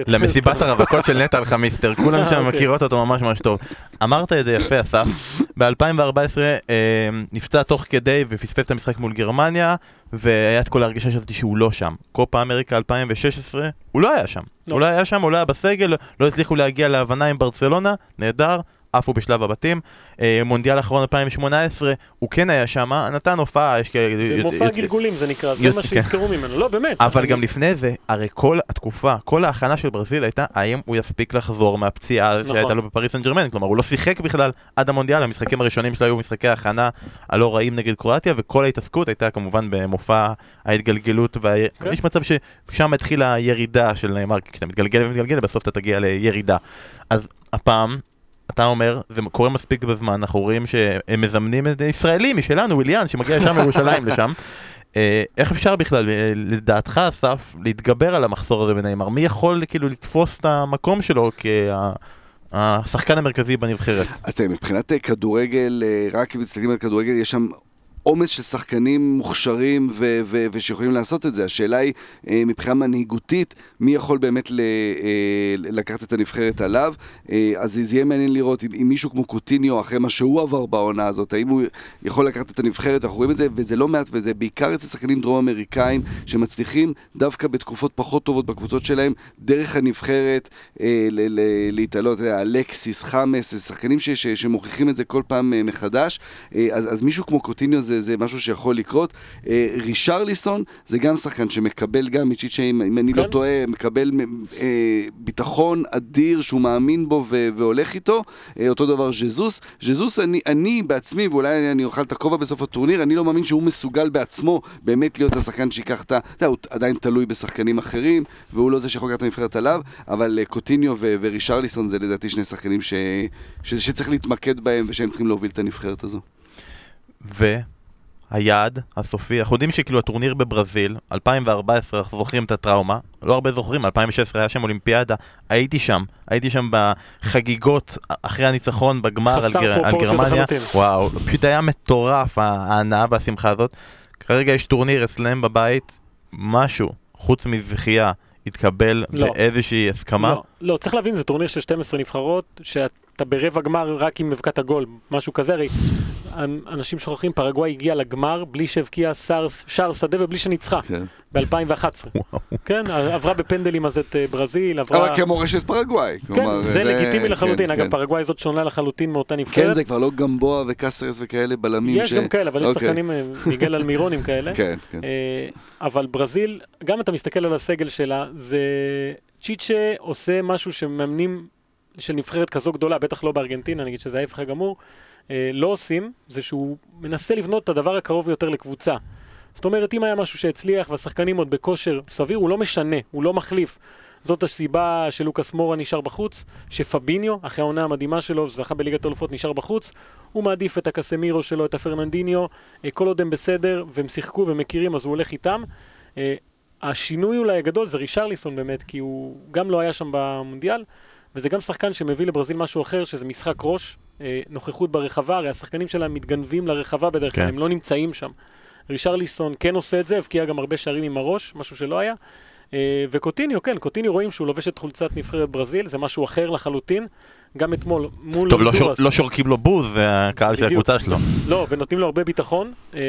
למסיבת הרווקות של נטע אלחמיסטר, *laughs* כולם שם אוקיי. מכירות אותו ממש ממש טוב. אמרת את זה יפה, אסף, *laughs* ב-2014 אה, נפצע תוך כדי ופספס את המשחק מול גרמניה, והיה את כל ההרגשה שזאתי שהוא לא שם. קופה אמריקה 2016, הוא לא היה שם. לא. הוא לא היה שם, הוא לא היה בסגל, לא הצליחו להגיע להבנה עם ברצלונה, נהדר, עפו בשלב הבתים. אה, מונדיאל האחרון 2018, הוא כן היה שם, נתן הופעה, יש כאלה... זה מופע גלגולים זה נקרא, זה מה כן. שיזכרו ממנו, לא באמת. אבל גם לפני זה, הרי כל התקופה, כל ההכנה של ברזיל הייתה, האם הוא יספיק לחזור מהפציעה שהייתה נכון. לו בפריס סן ג'רמן, כלומר הוא לא שיחק בכלל עד המונדיאל, המשחקים הראשונים שלו היו משחקי ההכנה הלא רעים נגד קרואטיה, וכל ההתעסקות הייתה כמובן במופע ההתגלגלות, ויש כן. מצב ששם התחילה הירידה של נאמר, כשאתה מתגלגל ומתגלגל, בסוף אתה תגיע לירידה. אז הפעם אתה אומר, זה קורה מספיק בזמן, אנחנו רואים שהם מזמנים את ישראלי משלנו, וויליאן, שמגיע ישר מירושלים *laughs* לשם. אה, איך אפשר בכלל, אה, לדעתך, אסף, להתגבר על המחסור הזה בנאמר? מי יכול כאילו לתפוס את המקום שלו כהשחקן המרכזי בנבחרת? אז תראה, מבחינת כדורגל, אה, רק אם מסתכלים על כדורגל, יש שם עומס של שחקנים מוכשרים ו- ו- ושיכולים לעשות את זה. השאלה היא, אה, מבחינה מנהיגותית, מי יכול באמת ל- אה, לקחת את הנבחרת עליו. אה, אז זה יהיה מעניין לראות אם, אם מישהו כמו קוטיניו, אחרי מה שהוא עבר בעונה הזאת, האם הוא יכול לקחת את הנבחרת, אנחנו רואים את זה, וזה לא מעט, וזה בעיקר אצל שחקנים דרום אמריקאים, שמצליחים דווקא בתקופות פחות טובות בקבוצות שלהם, דרך הנבחרת, להתעלות, אלקסיס, חמאס, שחקנים ש- ש- שמוכיחים את זה כל פעם מחדש. אז, אז מישהו כמו קוטיניו זה... זה, זה משהו שיכול לקרות. אה, רישרליסון זה גם שחקן שמקבל גם מצ'יצ'ה, אם, אם אני לא כן. טועה, מקבל אה, ביטחון אדיר שהוא מאמין בו ו, והולך איתו. אה, אותו דבר ז'זוס. ז'זוס, אני, אני בעצמי, ואולי אני אוכל את הכובע בסוף הטורניר, אני לא מאמין שהוא מסוגל בעצמו באמת להיות השחקן שייקח את ה... אתה יודע, הוא עדיין תלוי בשחקנים אחרים, והוא לא זה שיכול לקחת את הנבחרת עליו, אבל אה, קוטיניו ו- ורישרליסון זה לדעתי שני שחקנים ש... ש... שצריך להתמקד בהם ושהם צריכים להוביל את הנבחרת הזו. והיעד הסופי, אנחנו יודעים שכאילו הטורניר בברזיל, 2014, אנחנו זוכרים את הטראומה, לא הרבה זוכרים, 2016 היה שם אולימפיאדה, הייתי שם, הייתי שם בחגיגות אחרי הניצחון בגמר על, גר... על גרמניה, לחלוטין. וואו, פשוט היה מטורף ההנאה והשמחה הזאת. כרגע יש טורניר אצלם בבית, משהו, חוץ מזכייה, התקבל לא. באיזושהי הסכמה. לא, לא, צריך להבין, זה טורניר של 12 נבחרות, שאתה ברבע גמר רק עם הבקעת גול, משהו כזה, הרי אנשים שוכחים, פרגוואי הגיעה לגמר בלי שהבקיעה שער- שדה ובלי שניצחה, כן. ב-2011. *laughs* כן, עברה בפנדלים אז את אה, ברזיל, עברה... אבל כמורשת פרגוואי. כן, כלומר, זה לגיטימי כן, לחלוטין, כן, אגב, כן. פרגוואי זאת שונה לחלוטין מאותה כן, נבחרת. זה כבר לא גמבואה וקסרס וכאלה בלמים יש גם כאלה, אבל יש אוקיי. שחקנים, אה, מיגל *laughs* אלמירונים כאלה. כן, כן. אה, אבל ברזיל, גם אתה מסתכל על הסגל שלה, זה צ'יצ'ה עושה משהו שמאמנים של נבחרת כזו גדולה, בטח לא בארגנטינה, נגיד שזה ההפך הגמור, אה, לא עושים, זה שהוא מנסה לבנות את הדבר הקרוב ביותר לקבוצה. זאת אומרת, אם היה משהו שהצליח והשחקנים עוד בכושר סביר, הוא לא משנה, הוא לא מחליף. זאת הסיבה שלוקאס מורה נשאר בחוץ, שפביניו, אחרי העונה המדהימה שלו, שזכה בליגת האלופות, נשאר בחוץ. הוא מעדיף את הקסמירו שלו, את הפרננדיניו, אה, כל עוד הם בסדר, והם שיחקו ומכירים, אז הוא הולך איתם. אה, השינוי אולי הגדול זה רישרליסון באמת, כי הוא גם לא היה שם במונדיאל, וזה גם שחקן שמביא לברזיל משהו אחר, שזה משחק ראש, אה, נוכחות ברחבה, הרי השחקנים שלהם מתגנבים לרחבה בדרך כלל, כן. הם לא נמצאים שם. רישרליסון כן עושה את זה, הבקיע גם הרבה שערים עם הראש, משהו שלא היה. אה, וקוטיניו, כן, קוטיניו רואים שהוא לובש את חולצת נבחרת ברזיל, זה משהו אחר לחלוטין. גם אתמול, מול טוב, לא, שור. לא שורקים לו בוז, זה הקהל של. הקבוצה שלו. לא, ונותנים לו הרבה ביטחון. אה,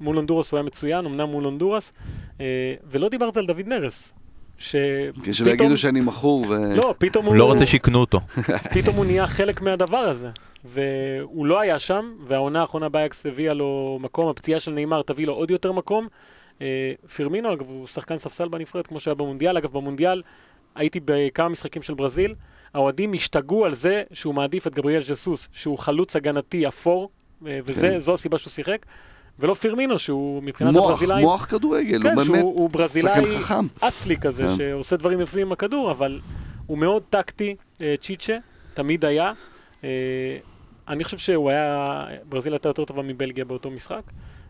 מול הונדורס הוא היה מצוין, אמנם מול הונדורס. אה, ולא דיברת על דוד נרס. שפתאום... שלא יגידו שאני מכור ו... לא, פתאום הוא... לא רוצה שיקנו אותו. *laughs* פתאום הוא נהיה חלק מהדבר הזה. והוא לא היה שם, והעונה האחרונה באייקס הביאה לו מקום, הפציעה של נאמר תביא לו עוד יותר מקום. אה, פירמינו, אגב, הוא שחקן ספסל בנבחרת, כמו שהיה במונדיאל. אגב, במונדיאל הייתי בכמה משחקים של ברזיל, האוהדים השתגעו על זה שהוא מעדיף את גבריאל ז'סוס, שהוא חלוץ הגנתי אפור, אה, כן. וזו הסיבה שהוא שיחק, ולא פירמינו, שהוא מבחינת מוח, הברזילאים... מוח כדורגל, כן, הוא שהוא באמת הוא ברזילאי שחקן חכם. אסלי כזה, כן. שעושה דברים יפים עם הכדור, אבל הוא מאוד טקטי, אה, צ'יצ'ה, תמיד היה. אה, אני חושב שהוא היה, ברזיל הייתה יותר טובה מבלגיה באותו משחק,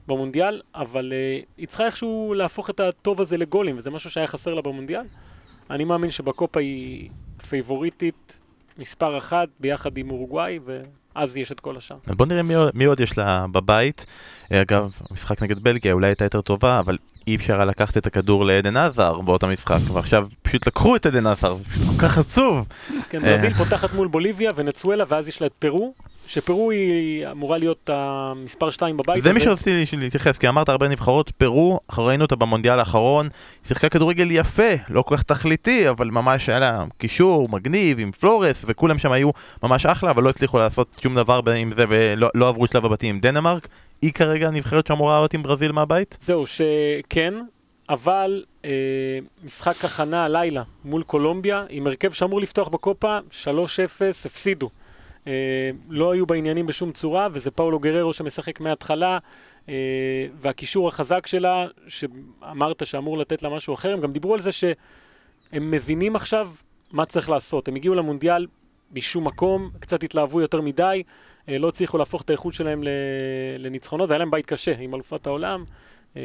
במונדיאל, אבל אה, היא צריכה איכשהו להפוך את הטוב הזה לגולים, וזה משהו שהיה חסר לה במונדיאל. אני מאמין שבקופה היא פייבוריטית מספר אחת ביחד עם אורוגוואי, ואז יש את כל השאר. אז בוא נראה מי, מי עוד יש לה בבית. אה, אגב, המשחק נגד בלגיה אולי הייתה יותר טובה, אבל אי אפשר היה לקחת את הכדור לעדן עזר באותה משחק, ועכשיו פשוט לקחו את עדן עזר, פשוט כל כך עצוב. כן, אה. ברזיל פותחת מול בוליביה, ונצואלה, ואז יש לה את פרו, שפרו היא אמורה להיות המספר 2 בבית זה הזה. מי שרציתי להתייחס, כי אמרת הרבה נבחרות, פרו, ראינו אותה במונדיאל האחרון, שיחקה כדורגל יפה, לא כל כך תכליתי, אבל ממש היה לה קישור מגניב עם פלורס, וכולם שם היו ממש אחלה, אבל לא הצליחו לעשות שום דבר עם זה ולא לא עברו שלב הבתים עם דנמרק. היא כרגע הנבחרת שאמורה לעלות עם ברזיל מהבית? זהו, שכן, אבל אה, משחק הכנה הלילה מול קולומביה, עם הרכב שאמור לפתוח בקופה, 3-0, הפסידו. אה, לא היו בעניינים בשום צורה, וזה פאולו גררו שמשחק מההתחלה, אה, והקישור החזק שלה, שאמרת שאמור לתת לה משהו אחר, הם גם דיברו על זה שהם מבינים עכשיו מה צריך לעשות. הם הגיעו למונדיאל משום מקום, קצת התלהבו יותר מדי, אה, לא הצליחו להפוך את האיכות שלהם לניצחונות, והיה להם בית קשה עם אלופת העולם. אה,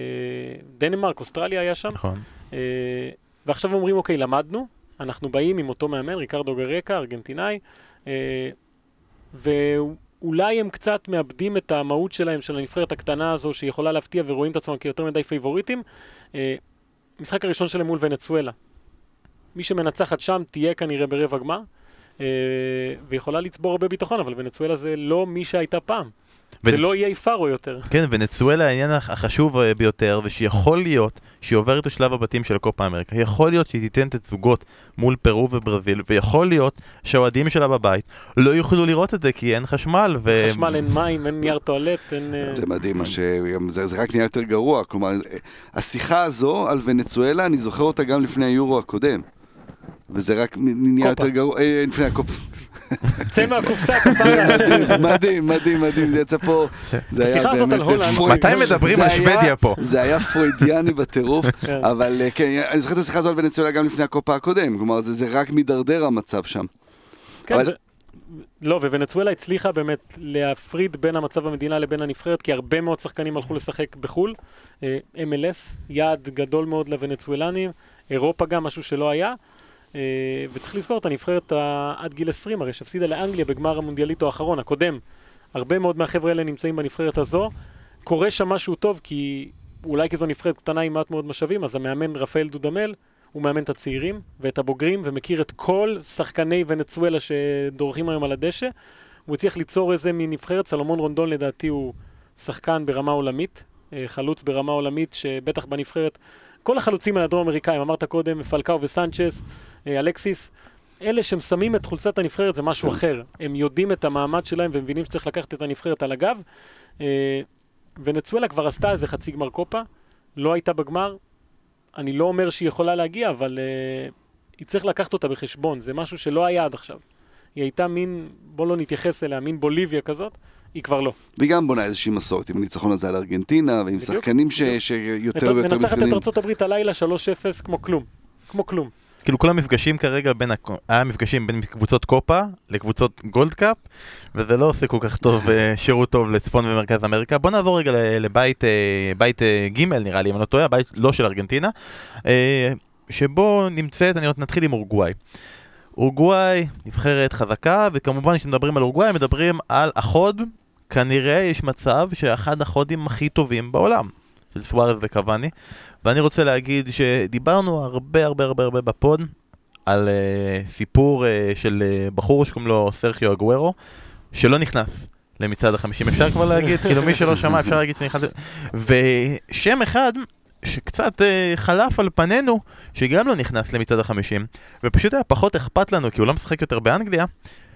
דנמרק, אוסטרליה היה שם. נכון. אה, ועכשיו אומרים, אוקיי, למדנו, אנחנו באים עם אותו מאמן, ריקרדו גרקה, ארגנטינאי, אה, ואולי הם קצת מאבדים את המהות שלהם, של הנבחרת הקטנה הזו, שיכולה להפתיע ורואים את עצמם כיותר מדי פייבוריטים. המשחק הראשון שלהם מול ונצואלה. מי שמנצחת שם תהיה כנראה ברבע גמר, ויכולה לצבור הרבה ביטחון, אבל ונצואלה זה לא מי שהייתה פעם. זה ונצ- לא יהיה פארו יותר. כן, ונצואלה העניין הח- החשוב אה, ביותר, ושיכול להיות שהיא עוברת לשלב הבתים של הקופה אמריקה. יכול להיות שהיא תיתן תצוגות מול פרו וברזיל, ויכול להיות שהאוהדים שלה בבית לא יוכלו לראות את זה כי אין חשמל. ו... חשמל, אין מים, אין נייר טואלט, אין... אה, זה מדהים, שגם זה, זה רק נהיה יותר גרוע. כלומר, השיחה הזו על ונצואלה, אני זוכר אותה גם לפני היורו הקודם. וזה רק נהיה קופה. יותר גרוע, אה, לפני הקופה. צא מהקופסה. מדהים, מדהים, מדהים, זה יצא פה, זה היה באמת מתי מדברים זה על שוודיה פה? זה היה פרוידיאני בטירוף, *laughs* כן. אבל אה, כן, אני זוכר את השיחה הזו על ונצואלה גם לפני הקופה הקודם, כלומר זה רק מידרדר המצב שם. כן, לא, וונצואלה הצליחה באמת להפריד בין המצב במדינה לבין הנבחרת, כי הרבה מאוד שחקנים הלכו לשחק בחו"ל. אה, MLS, יעד גדול מאוד לוונצואלנים, אירופה גם, משהו שלא היה. אה, וצריך לזכור את הנבחרת עד גיל 20, הרי שהפסידה לאנגליה בגמר המונדיאליטו האחרון, הקודם. הרבה מאוד מהחבר'ה האלה נמצאים בנבחרת הזו. קורה שם משהו טוב, כי אולי כי זו נבחרת קטנה עם מעט מאוד משאבים, אז המאמן רפאל דודמל, הוא מאמן את הצעירים ואת הבוגרים, ומכיר את כל שחקני ונצואלה שדורכים היום על הדשא. הוא הצליח ליצור איזה מין נבחרת, סלומון רונדון לדעתי הוא שחקן ברמה עולמית, אה, חלוץ ברמה עולמית, שבטח בנבחרת, כל החלוצים האלה הדרום אמריקאים, אמרת קודם, פלקאו וסנצ'ס, אה, אלקסיס, אלה שהם שמים את חולצת הנבחרת זה משהו אחר. הם יודעים את המעמד שלהם והם מבינים שצריך לקחת את הנבחרת על הגב. אה, ונצואלה כבר עשתה איזה חצי גמר קופה, לא הייתה בגמר. אני לא אומר שהיא יכולה להגיע, אבל uh, היא צריך לקחת אותה בחשבון, זה משהו שלא היה עד עכשיו. היא הייתה מין, בוא לא נתייחס אליה, מין בוליביה כזאת, היא כבר לא. והיא גם בונה איזושהי מסורת עם הניצחון הזה על ארגנטינה, ועם בדיוק, שחקנים ש- בדיוק. שיותר ויותר מנצחת את הברית הלילה 3-0 כמו כלום. כמו כלום. כאילו כל המפגשים כרגע בין, היה מפגשים בין קבוצות קופה לקבוצות גולד קאפ וזה לא עושה כל כך טוב, אה, שירות טוב לצפון ומרכז אמריקה. בוא נעבור רגע לבית אה, בית אה, ג' נראה לי, אם אני לא טועה, הבית לא של ארגנטינה, שבו נמצאת, אני עוד נתחיל עם אורוגוואי. אורוגוואי, נבחרת חזקה, וכמובן כשמדברים על אורוגוואי מדברים על החוד, כנראה יש מצב שאחד החודים הכי טובים בעולם, של סוארז וקוואני. ואני רוצה להגיד שדיברנו הרבה הרבה הרבה הרבה בפוד על uh, סיפור uh, של uh, בחור שקוראים לו סרחיו אגוורו, שלא נכנס למצעד החמישים, אפשר כבר להגיד, כאילו מי שלא שמע אפשר להגיד שנכנס, ושם אחד שקצת uh, חלף על פנינו, שגם לא נכנס למצעד החמישים, ופשוט היה פחות אכפת לנו כי הוא לא משחק יותר באנגליה,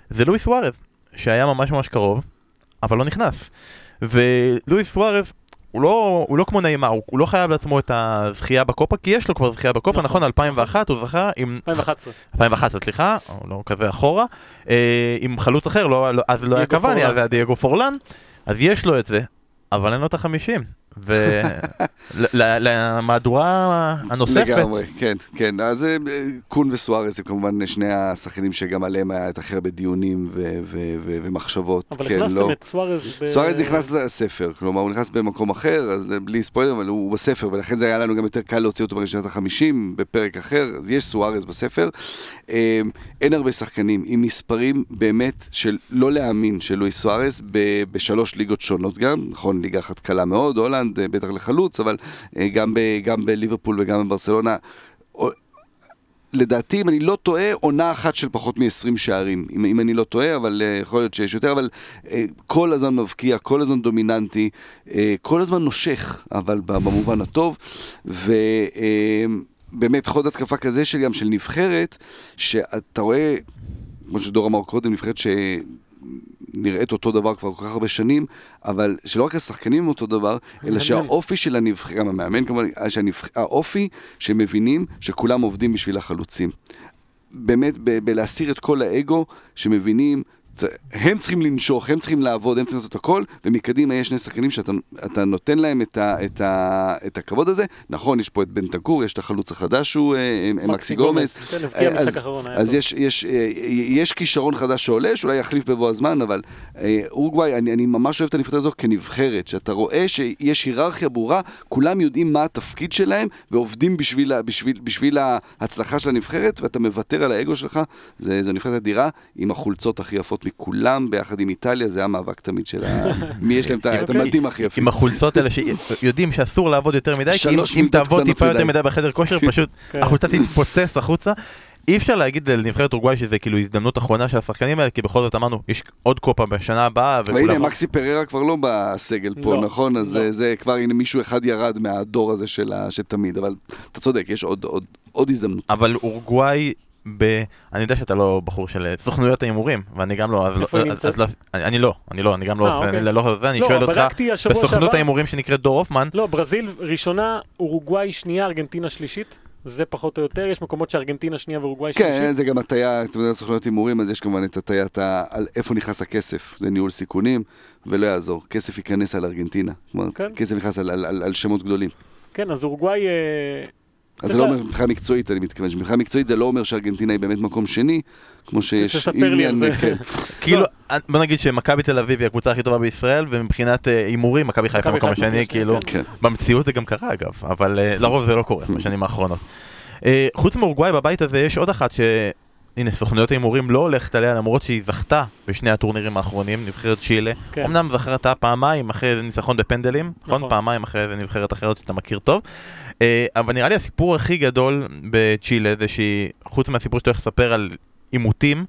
זה לואיס סוארז, שהיה ממש ממש קרוב, אבל לא נכנס. ולואיס סוארז הוא לא, הוא לא כמו נעימה, הוא, הוא לא חייב לעצמו את הזכייה בקופה, כי יש לו כבר זכייה בקופה, נכון, נכון, 2001 הוא זכה עם... 2011. 2011, סליחה, הוא לא כזה אחורה, אה, עם חלוץ אחר, לא, לא, אז לא היה קוואני. אז היה דייגו פורלן, אז יש לו את זה, אבל אין לו את החמישים. ולמהדורה הנוספת, לגמרי, כן, כן. אז אה, קון וסוארז הם כמובן שני השחקנים שגם עליהם היה את הכי הרבה דיונים ומחשבות. אבל כן, הכנסתם לא. את סוארז ב... סוארז נכנס לספר, כלומר הוא נכנס במקום אחר, אז בלי ספוילר, אבל הוא בספר, ולכן זה היה לנו גם יותר קל להוציא אותו ברשימת החמישים, בפרק אחר, אז יש סוארז בספר. אה, אין הרבה שחקנים עם מספרים באמת של לא להאמין של לואיס סוארז, ב- בשלוש ליגות שונות גם, נכון, ליגה אחת קלה מאוד, הולנד, אה, בטח לחלוץ, אבל אה, גם, ב- גם בליברפול וגם בברסלונה. לדעתי, אם אני לא טועה, עונה אחת של פחות מ-20 שערים. אם, אם אני לא טועה, אבל uh, יכול להיות שיש יותר, אבל uh, כל הזמן מבקיע, כל הזמן דומיננטי, uh, כל הזמן נושך, אבל במובן הטוב. ובאמת חוד התקפה כזה של גם של נבחרת, שאתה רואה, כמו שדור אמר קודם, נבחרת ש... נראית אותו דבר כבר כל כך הרבה שנים, אבל שלא רק השחקנים הם אותו דבר, אלא. שהאופי של הנבחרת, גם המאמן כמובן. האופי שמבינים שכולם עובדים בשביל החלוצים. באמת, ב- בלהסיר את כל האגו, שמבינים, הם צריכים לנשוך, הם צריכים לעבוד, הם צריכים לעשות הכל, ומקדימה יש שני שחקנים שאתה אתה נותן להם את, ה, את, ה, את הכבוד הזה. נכון, יש פה את בן תגור, יש את החלוץ החדש שהוא אה, מקסי גומס. כן, הבקיע אז- אז. יש, יש, אה, יש כישרון חדש שעולה, שאולי יחליף בבוא הזמן, אבל אה, אורוגוואי, אני, אני ממש אוהב את הנבחרת הזו כנבחרת, שאתה רואה שיש היררכיה ברורה, כולם יודעים מה התפקיד שלהם, ועובדים בשביל, בשביל, בשביל ההצלחה של הנבחרת, ואתה מוותר על האגו שלך, זה, זו נבחרת אדירה, עם החולצות הכי יפות מכולם, ביחד עם איטליה, זה המאבק תמיד של. *laughs* מי יש להם את אוקיי. המדים הכי יפים. עם החולצות האלה שיודעים שאסור לעבוד יותר מדי, כי אם- תעבוד טיפה יותר מדי. בחדר כושר, *laughs* פשוט כן. החולצה תתפוצץ החוצה. אי אפשר להגיד לנבחרת אורוגוואי שזה כאילו הזדמנות אחרונה של השחקנים האלה, כי בכל זאת אמרנו, יש עוד קופה בשנה הבאה, והנה, וכולם... מקסי פררה כבר לא בסגל פה, לא, נכון? אז לא. זה- זה כבר, הנה מישהו אחד ירד מהדור הזה של שתמיד, אבל אתה צודק, יש עוד- עוד- עוד הזדמנות. אבל אורוגוואי, ב... אני יודע שאתה לא בחור של אה, סוכנויות ההימורים, ואני גם לא, אז לא, איפה היא אז- לא, אני אני לא, אני לא, אני גם לא אה, אוקיי. אני לא זה, אני לא, שואל אותך, בסוכנות. ההימורים שנקראת דור הופמן, לא, ברזיל ראשונה, אורוגוואי שנייה, ארגנטינה שלישית. זה פחות או יותר, יש מקומות שארגנטינה שנייה ואורוגוואי כן, שלישית. זה גם הטיה, אתה יודע, סוכנויות הימורים, אז יש כמובן את הטיית ה- על איפה נכנס הכסף, זה ניהול סיכונים, ולא יעזור, כסף ייכנס על ארגנטינה. כלומר, כן. כסף נכנס על- על על- על שמות גדולים. כן, אז אורוגוואי... אה, אז זה לא אומר מבחינה מקצועית, אני מתכוון, שמבחינה מקצועית זה לא אומר שארגנטינה היא באמת מקום שני, כמו שיש זה. כן. *laughs* כאילו, בוא נגיד שמכבי תל אביב היא הקבוצה הכי טובה בישראל, ומבחינת אה, הימורים, מכבי חיפה חיפה השני, מקום כאילו, שני, כן. במציאות זה גם קרה אגב, אבל אה, לרוב זה לא קורה *laughs* בשנים האחרונות. אה, חוץ מאורוגוואי בבית הזה יש עוד אחת ש... הנה, סוכנויות ההימורים לא הולכת עליה למרות שהיא זכתה בשני הטורנירים האחרונים, נבחרת צ'ילה. כן. אמנם זכרתה פעמיים אחרי ניצחון בפנדלים, נכון? נכון. פעמיים אחרי איזה נבחרת אחרת שאתה מכיר טוב. אה, אבל נראה לי הסיפור הכי גדול בצ'ילה זה שהיא, חוץ מהסיפור שאתה הולך לספר על עימותים,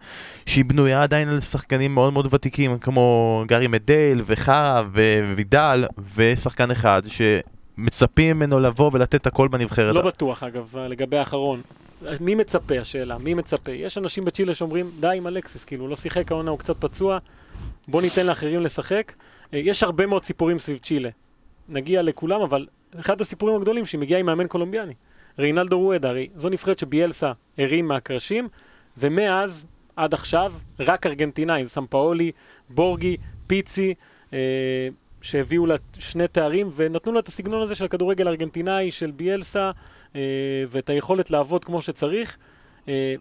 שהיא בנויה עדיין על שחקנים מאוד מאוד ותיקים, כמו גארי מדייל וחרא ווידל, ושחקן אחד שמצפים ממנו לבוא ולתת הכל בנבחרת. לא בטוח, אגב, לגבי האחרון. מי מצפה, השאלה, מי מצפה? יש אנשים בצ'ילה שאומרים, די עם אלקסיס, כאילו, לא שיחק העונה, הוא קצת פצוע, בוא ניתן לאחרים לשחק. אה, יש הרבה מאוד סיפורים סביב צ'ילה. נגיע לכולם, אבל אחד הסיפורים הגדולים, שהיא מגיעה עם מאמן קולומביאני. ריינלדו רואדה, הרי זו נבחרת שביאלסה הרים מהקרשים, ומאז, עד עכשיו, רק ארגנטינאים, סמפאולי, בורגי, פיצי, אה, שהביאו לה שני תארים, ונתנו לה את הסגנון הזה של הכדורגל הארגנטינאי, של ביאלסה, אה, ואת היכולת לעבוד כמו שצריך. אה,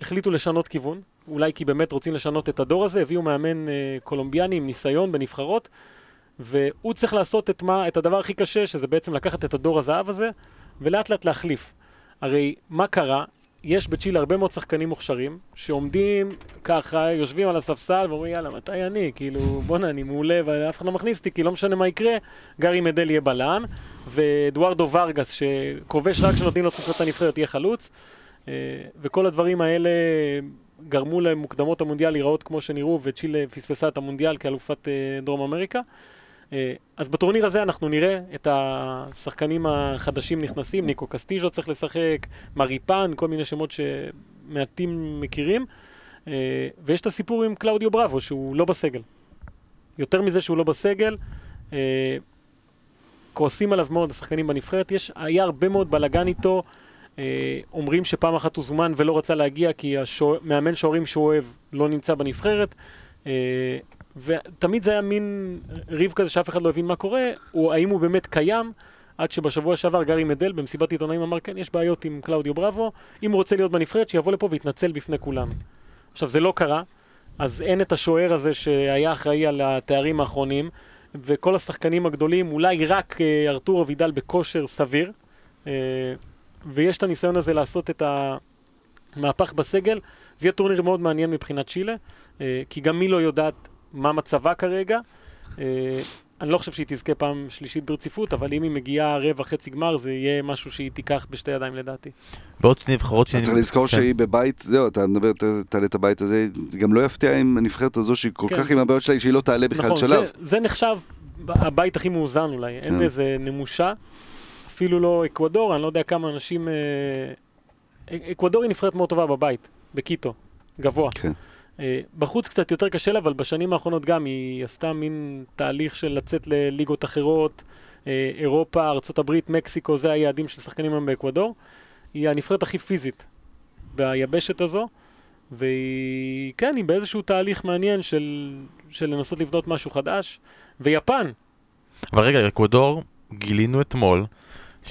החליטו לשנות כיוון, אולי כי באמת רוצים לשנות את הדור הזה, הביאו מאמן אה, קולומביאני עם ניסיון בנבחרות, והוא צריך לעשות את, מה, את הדבר הכי קשה, שזה בעצם לקחת את הדור הזהב הזה, ולאט לאט להחליף. הרי מה קרה? יש בצ'ילה הרבה מאוד שחקנים מוכשרים, שעומדים ככה, יושבים על הספסל ואומרים, יאללה, מתי אני? כאילו, בואנה, אני מעולה, ואף אחד לא מכניס אותי, כי לא משנה מה יקרה, גארי מדל יהיה בלם, ואדוארדו ורגס, שכובש רק כשנותנים לו תפוצת הנבחרת, יהיה חלוץ. אה, וכל הדברים האלה גרמו למוקדמות המונדיאל להיראות כמו שנראו, וצ'ילה פספסה את המונדיאל כאלופת אה, דרום אמריקה. אה, אז בטורניר הזה אנחנו נראה את השחקנים החדשים נכנסים, ניקו קסטיז'ו צריך לשחק, מריפן, כל מיני שמות שמעטים מכירים. אה, ויש את הסיפור עם קלאודיו בראבו, שהוא לא בסגל. יותר מזה שהוא לא בסגל, אה, כועסים עליו מאוד השחקנים בנבחרת. יש, היה הרבה מאוד בלאגן איתו. אומרים שפעם אחת הוא זומן ולא רצה להגיע כי השוע... מאמן שוערים שהוא אוהב לא נמצא בנבחרת. ותמיד זה היה מין ריב כזה שאף אחד לא הבין מה קורה, או האם הוא באמת קיים, עד שבשבוע שעבר גארי מדל במסיבת עיתונאים אמר, כן, יש בעיות עם קלאודיו בראבו, אם הוא רוצה להיות בנבחרת, שיבוא לפה ויתנצל בפני כולם. עכשיו, זה לא קרה, אז אין את השוער הזה שהיה אחראי על התארים האחרונים, וכל השחקנים הגדולים, אולי רק אה, ארתורו וידאל בכושר סביר, אה, ויש את הניסיון הזה לעשות את המהפך בסגל. זה יהיה טורניר מאוד מעניין מבחינת צ'ילה, אה, כי גם מי לא יודעת מה מצבה כרגע. אה, אני לא חושב שהיא תזכה פעם שלישית ברציפות, אבל אם היא מגיעה רבע חצי גמר, זה יהיה משהו שהיא תיקח בשתי ידיים לדעתי. ועוד שתי נבחרות אתה צריך לזכור כן. שהיא בבית, זהו, אתה מדבר, ת- תעלה את הבית הזה, זה גם לא יפתיע עם הנבחרת הזו שהיא כל כן, כך עם הבעיות שלה, שהיא לא תעלה בכלל נכון, שלב. זה, זה נחשב הבית הכי מאוזן אולי, אין כן. איזה נמושה, אפילו לא אקוודור, אני לא יודע כמה אנשים... אה, אקוודור היא נבחרת מאוד טובה בבית, בקיטו, גבוה. כן. אה, בחוץ קצת יותר קשה לה, אבל בשנים האחרונות גם היא עשתה מין תהליך של לצאת לליגות אחרות, אה, אירופה, ארה"ב, מקסיקו, זה היעדים של שחקנים היום באקוודור. היא הנבחרת הכי פיזית ביבשת הזו, והיא, כן, היא באיזשהו תהליך מעניין של, של לנסות לבנות משהו חדש. ויפן, אבל רגע, אקוודור, גילינו אתמול,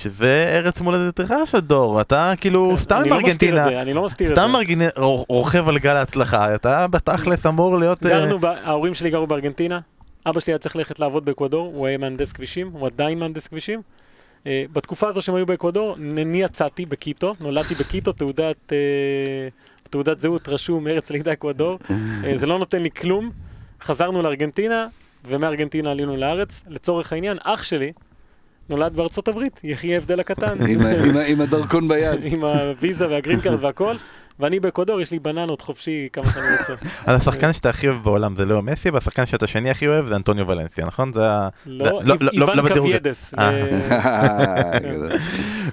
שזה ארץ מולדתך של דור, אתה כאילו סתם אני עם לא מסתיר ארגנטינה, את זה, אני לא מסתיר את זה. סתם ארגנטינה רוכ- רוכב על גל ההצלחה, אתה בתכלס אמור להיות... אה. ההורים שלי גרו בארגנטינה, אבא שלי היה צריך ללכת לעבוד באקוודור, הוא היה מהנדס כבישים, הוא עדיין מהנדס כבישים. אה, בתקופה הזו שהם היו באקוודור, אני יצאתי בקיטו, נולדתי בקיטו, תעודת, אה, תעודת זהות רשום ארץ לידה אקוודור, זה לא נותן לי כלום. חזרנו לארגנטינה, ומארגנטינה עלינו לארץ. לצורך העניין, אח שלי נולד בארצות הברית, יחי ההבדל הקטן. *laughs* עם הדרכון ביד. עם הוויזה וה green card והכל, ואני באקוודור, יש לי בננות חופשי כמה שאני רוצה. *laughs* אז השחקן שאתה הכי אוהב בעולם זה לאו מסי, והשחקן שאתה שני הכי אוהב זה אנטוניו ולנסיה, נכון? זה ה... לא, לא- לא- לא- איוון לא בדירוג. קוויידס. *laughs*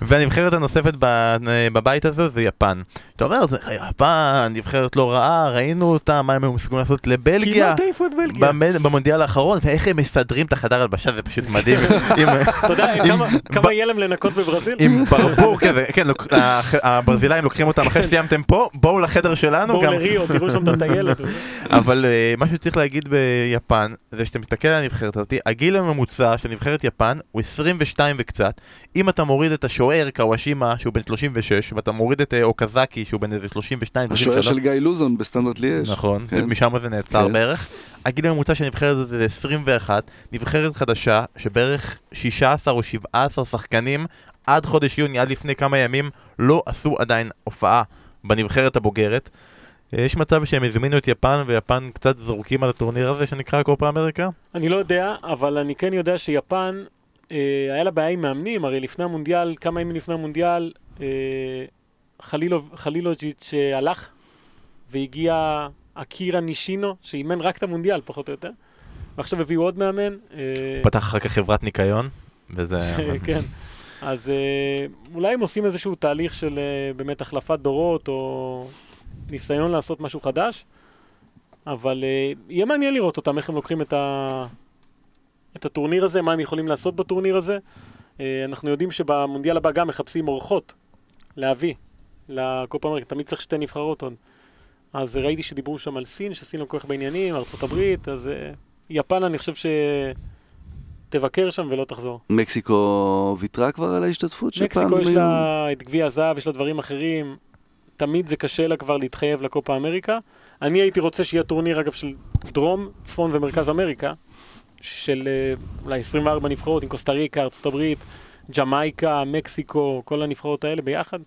והנבחרת הנוספת בבית הזה זה יפן. אתה אומר, זה יפן, נבחרת לא רעה, ראינו אותה, מה הם היו מסוגלים לעשות לבלגיה. כמעט העיפו את בלגיה. במונדיאל האחרון, ואיך הם מסדרים את החדר הלבשה, זה פשוט מדהים. *laughs* אתה יודע כמה- יהיה להם לנקות בברזיל? עם ברבור כזה, כן, הברזילאים לוקחים אותם אחרי שסיימתם פה, בואו לחדר שלנו בואו. לריו, תראו שם את הטיילת. *laughs* אבל אה, מה שצריך להגיד ביפן, זה שאתה מסתכל על הנבחרת הזאת, הגיל הממוצע של נבחרת יפן הוא 22 וקצת. אם אתה מוריד את השוער קוואשימה שהוא בן 36, ואתה מוריד את אה, אוקזקי שהוא בן איזה 32, השוער 33, של גיא לוזון בסטנדרט ליאש. נכון, כן. משם זה נעצר כן. בערך. הגיל הממוצע של הנבחרת הזאת זה 21, נבחרת חדשה שבערך 16 או 17 שחקנים עד חודש יוני, עד לפני כמה ימים, לא עשו עדיין הופעה בנבחרת הבוגרת. אה, יש מצב שהם הזמינו את יפן ויפן קצת זרוקים על הטורניר הזה שנקרא קופה אמריקה? אני לא יודע, אבל אני כן יודע שיפן, היה לה בעיה עם מאמנים, הרי לפני המונדיאל, כמה ימים לפני המונדיאל, אה, חלילו, חלילוג'יץ' אה, הלך, והגיע אקירה נישינו, שאימן רק את המונדיאל, פחות או יותר. ועכשיו הביאו עוד מאמן. אה, פתח אחר כך חברת ניקיון, וזה... *laughs* כן. אז אה, אולי הם עושים איזשהו תהליך של אה, באמת החלפת דורות, או ניסיון לעשות משהו חדש, אבל אה, יהיה מעניין לראות אותם, איך הם לוקחים את, ה... את הטורניר הזה, מה הם יכולים לעשות בטורניר הזה. אה, אנחנו יודעים שבמונדיאל הבא גם מחפשים אורחות להביא לקופה אמריקה, תמיד צריך שתי נבחרות עוד. אז ראיתי שדיברו שם על סין, שסין לא כל כך בעניינים, הברית, אז אה, יפן אני חושב שתבקר שם ולא תחזור. מקסיקו ויתרה כבר על ההשתתפות שפעם מקסיקו יש לה את גביע הזהב, יש לה דברים אחרים. תמיד זה קשה לה כבר להתחייב לקופה אמריקה. אני הייתי רוצה שיהיה טורניר, אגב, של דרום, צפון ומרכז אמריקה, של אה, אולי 24 נבחרות עם קוסטה ריקה, הברית, ג'מייקה, מקסיקו, כל הנבחרות האלה ביחד,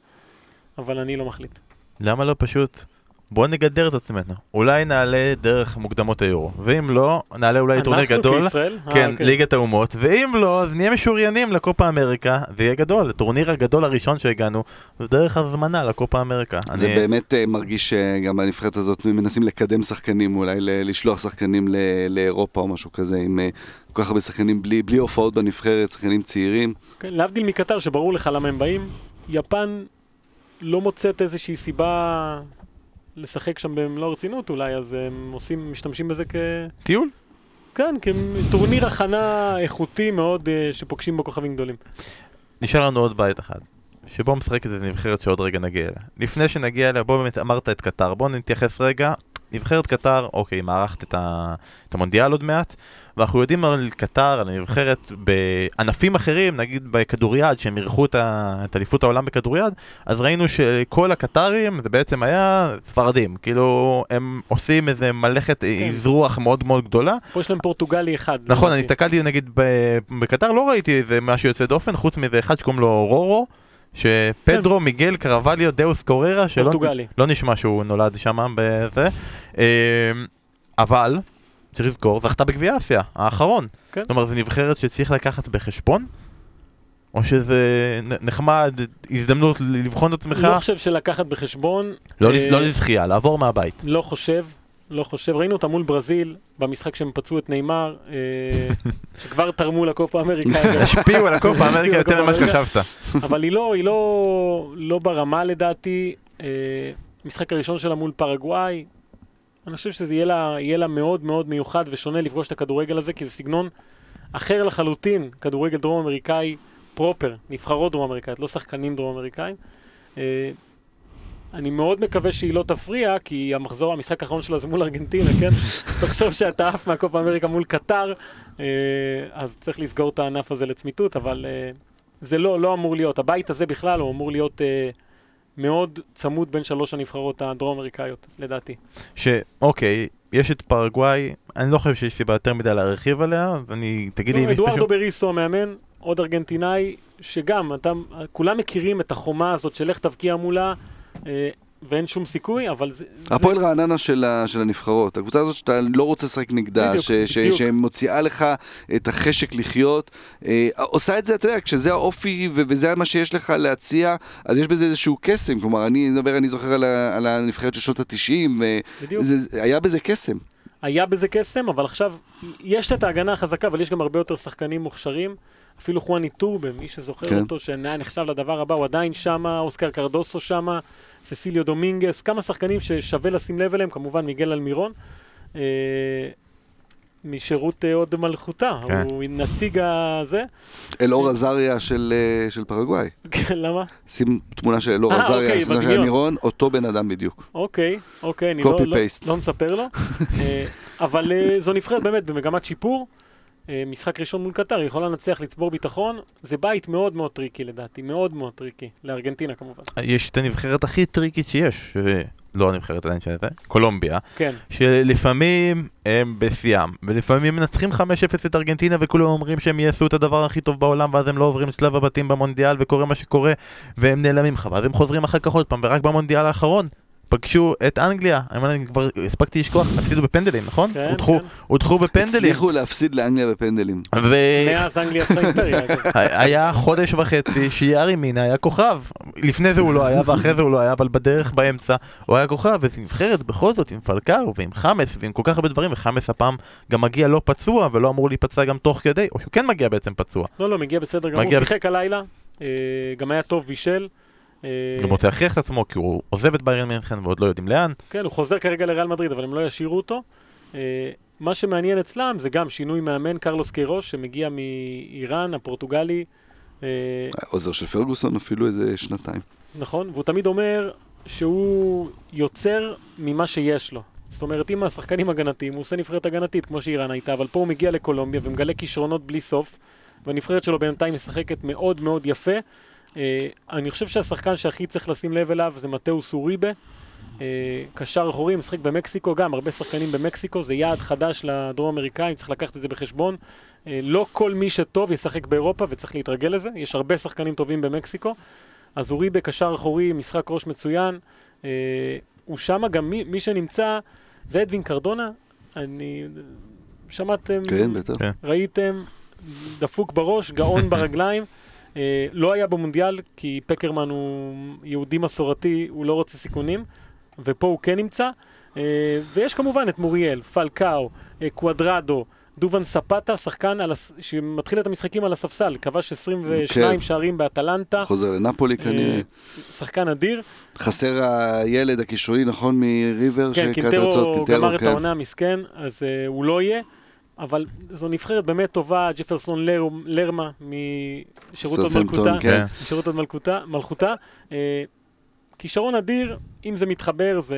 אבל אני לא מחליט. למה לא פשוט? בוא נגדר את עצמנו. אולי נעלה דרך מוקדמות היורו, ואם לא, נעלה אולי טורניר אנחנו גדול. כישראל? אה, כן, אוקיי. ליגת האומות, ואם לא, אז נהיה משוריינים לקופה אמריקה, זה יהיה גדול. הטורניר הגדול הראשון שהגענו, זה דרך הזמנה לקופה אמריקה. זה אני- באמת אה, מרגיש שגם בנבחרת הזאת מנסים לקדם שחקנים, אולי לשלוח שחקנים ל- לאירופה או משהו כזה, עם אה, כל כך הרבה שחקנים בלי בלי הופעות בנבחרת, שחקנים צעירים. כן, להבדיל מקטר, שברור לך למה הם באים, יפן לא מוצאת איזושהי סיבה לשחק שם במלוא הרצינות אולי, אז הם עושים, משתמשים בזה כ... טיול? כן, כטורניר הכנה איכותי מאוד אה, שפוגשים בו כוכבים גדולים. נשאר לנו עוד בית אחד, שבו משחקת איזה נבחרת שעוד רגע נגיע אליה. לפני שנגיע אליה, בוא באמת אמרת את קטר, בוא נתייחס רגע. נבחרת קטר, אוקיי, מארחת את, ה... את המונדיאל עוד מעט, ואנחנו יודעים על קטר, על הנבחרת בענפים אחרים, נגיד בכדוריד, שהם אירחו את, ה... את אליפות העולם בכדוריד, אז ראינו שכל הקטרים זה בעצם היה ספרדים, כאילו הם עושים איזה מלאכת כן. אזרוח מאוד מאוד גדולה, פה יש להם פורטוגלי אחד. נכון, אני לדעתי. הסתכלתי נגיד ב- בקטר, לא ראיתי איזה משהו יוצא דופן, חוץ מאיזה אחד שקוראים לו רורו, שפדרו מיגל קרווליו דאוס קוררה, שלא. לא נשמע שהוא נולד שם בזה, אמ, אבל, צריך לזכור, זכתה בגביע אסיה, האחרון. כן. זאת אומרת, זו נבחרת שצריך לקחת בחשבון? או שזה נחמד, הזדמנות לבחון את עצמך? לא חושב שלקחת בחשבון, לא אה, לא לזכייה, לעבור מהבית. לא חושב, לא חושב. ראינו אותם מול ברזיל, במשחק שהם פצעו את נאמר, אה, *laughs* שכבר תרמו לקופה אמריקה. *laughs* השפיעו על הקופה על יותר ממה שחשבת. *laughs* אבל היא לא, היא לא, לא ברמה לדעתי. אה, המשחק הראשון שלה מול פרגוואי, אני חושב שזה יהיה לה, יהיה לה מאוד מאוד מיוחד ושונה לפגוש את הכדורגל הזה, כי זה סגנון אחר לחלוטין, כדורגל דרום אמריקאי פרופר, נבחרות דרום אמריקאיות, לא שחקנים דרום אמריקאים. אני מאוד מקווה שהיא לא תפריע, כי המחזור, המשחק האחרון שלה זה מול ארגנטינה, כן? *laughs* תחשוב שאתה עף מהקופה אמריקה מול קטר, אה, אז צריך לסגור את הענף הזה לצמיתות, אבל אה, זה לא, לא אמור להיות. הבית הזה בכלל הוא אמור להיות אה, מאוד צמוד בין שלוש הנבחרות הדרום אמריקאיות, לדעתי. שאוקיי, יש את פרגוואי, אני לא חושב שיש סיבה יותר מדי להרחיב עליה, אני, תגיד לי אדוארדו. בריסו המאמן, עוד ארגנטינאי, שגם, אתה, כולם מכירים את החומה הזאת של לך תבקיע מולה. אה, ואין שום סיכוי, אבל זה... הפועל רעננה של, ה, של הנבחרות, הקבוצה הזאת שאתה לא רוצה לשחק נגדה, בדיוק, ש, ש, בדיוק. שמוציאה לך את החשק לחיות, אה, עושה את זה, אתה יודע, כשזה האופי ו- וזה מה שיש לך להציע, אז יש בזה איזשהו קסם, כלומר, אני מדבר, אני זוכר על, ה, על הנבחרת של שנות ה-90, בדיוק. היה בזה קסם. היה בזה קסם, אבל עכשיו, יש את ההגנה החזקה, אבל יש גם הרבה יותר שחקנים מוכשרים. אפילו חואני טורבה, מי שזוכר כן. אותו, שהיה נחשב לדבר הבא, הוא עדיין שמה, אוסקר קרדוסו שמה, ססיליו דומינגס, כמה שחקנים ששווה לשים לב אליהם, כמובן מיגל אלמירון, אה, משירות אה, הוד מלכותה, כן. הוא נציג הזה, אלאור עזריה של, אה, של פרגוואי. כן, *laughs* למה? שים תמונה של אלאור אה, עזריה, אוקיי, סדרה של בדמיון. מירון, אותו בן אדם בדיוק. אוקיי, אוקיי, אני לא, לא. לא מספר לו. *laughs* אה, אבל אה, זו נבחרת באמת במגמת שיפור. אה, משחק ראשון מול קטר, היא יכולה לנצח, לצבור ביטחון. זה בית מאוד מאוד טריקי לדעתי, מאוד מאוד טריקי. לארגנטינה כמובן. יש את הנבחרת הכי טריקית שיש, לא הנבחרת עדיין של קולומביה, כן, שלפעמים הם בשיאם, ולפעמים מנצחים 5-0 את ארגנטינה וכולם אומרים שהם יעשו את הדבר הכי טוב בעולם ואז הם לא עוברים לשלב הבתים במונדיאל וקורה מה שקורה והם נעלמים לך ואז הם חוזרים אחר כך עוד פעם ורק במונדיאל האחרון פגשו את אנגליה, אני אומר, אני כבר הספקתי לשכוח, הפסידו בפנדלים, נכון? כן, הודחו- כן. הודחו בפנדלים. הצליחו להפסיד לאנגליה בפנדלים. מאז אנגליה אימפריה. אגב. היה חודש וחצי שיארי מינה היה כוכב. לפני זה הוא לא היה ואחרי זה הוא לא היה, אבל בדרך באמצע הוא היה כוכב, וזו נבחרת בכל זאת עם פלקאו ועם חמאס ועם כל כך הרבה דברים, וחמאס הפעם גם מגיע לא פצוע ולא אמור להיפצע גם תוך כדי, או שהוא כן מגיע בעצם פצוע. לא, לא, מגיע בסדר גמור. מגיע הוא שיחק הלילה, אה, גם היה טוב בישל. אה, גם רוצה להכריח את עצמו כי הוא עוזב את ביירן מינכן ועוד לא יודעים לאן. כן, הוא חוזר כרגע לריאל מדריד, אבל הם לא ישאירו אותו. אה, מה שמעניין אצלם זה גם שינוי מאמן, קרלוס קירוש, שמגיע מאיראן, הפורטוגלי. אה, עוזר של פרגוסון אפילו איזה שנתיים. נכון, והוא תמיד אומר שהוא יוצר ממה שיש לו. זאת אומרת, אם השחקנים הגנתיים, הוא עושה נבחרת הגנתית, כמו שאיראן הייתה, אבל פה הוא מגיע לקולומביה ומגלה כישרונות בלי סוף, והנבחרת שלו בינתיים משחקת מאוד מאוד יפה. אה, אני חושב שהשחקן שהכי צריך לשים לב אליו זה מתאוס אוריבה. אה, קשר אחורי, משחק במקסיקו גם, הרבה שחקנים במקסיקו, זה יעד חדש לדרום אמריקאים, צריך לקחת את זה בחשבון. אה, לא כל מי שטוב ישחק באירופה וצריך להתרגל לזה, יש הרבה שחקנים טובים במקסיקו. אז אוריבה קשר אחורי, משחק ראש מצוין. אה, הוא שמה גם מי, מי שנמצא, זה אדווין קרדונה, אני... שמעתם? כן, בטח. כן. ראיתם? דפוק בראש, גאון *laughs* ברגליים. אה, לא היה במונדיאל, כי פקרמן הוא יהודי מסורתי, הוא לא רוצה סיכונים, ופה הוא כן נמצא. אה, ויש כמובן את מוריאל, פלקאו, אה, קוואדרדו, דובן ספטה, שחקן על הס... שמתחיל את המשחקים על הספסל, כבש 22 כן. שערים באטלנטה, חוזר לנפולי אה, כנראה. שחקן אדיר. חסר הילד הקישורי, נכון, מריבר? כן, קינטרו גמר את כן. העונה המסכן, אז הוא לא יהיה. אבל זו נבחרת באמת טובה, ג'פרסון לר, לרמה משירות עוד מלכותה. כן. משירות עוד מלכותה. מלכותה. אה, כישרון אדיר, אם זה מתחבר, זה...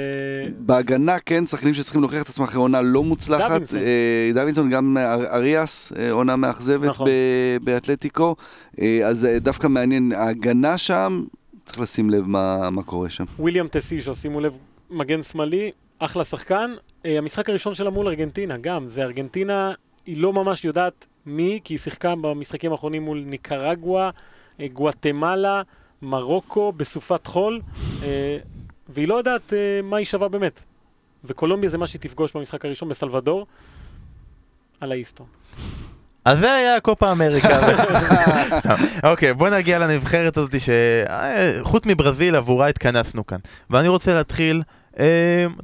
בהגנה, כן, שחקנים שצריכים להוכיח את עצמם אחרי עונה לא מוצלחת. דוידסון. אה, דוידסון, גם אר- אריאס, אה, עונה מאכזבת נכון. באתלטיקו. אה, אז אה, דווקא מעניין, ההגנה שם, צריך לשים לב מה מה קורה שם. וויליאם טסיז'ו, שימו לב, מגן שמאלי, אחלה שחקן. אה, המשחק הראשון שלה מול ארגנטינה, גם, זה ארגנטינה, היא לא ממש יודעת מי, כי היא שיחקה במשחקים האחרונים מול ניקרגואה, אה, גואטמלה, מרוקו, בסופת חול, אה, והיא לא יודעת מה היא שווה באמת. וקולומביה זה מה שהיא תפגוש במשחק הראשון בסלבדור, על האיסטו. אז זה היה קופה אמריקה. *laughs* אוקיי, בוא נגיע לנבחרת הזאת שחוץ מברזיל עבורה התכנסנו כאן. ואני רוצה להתחיל, אתה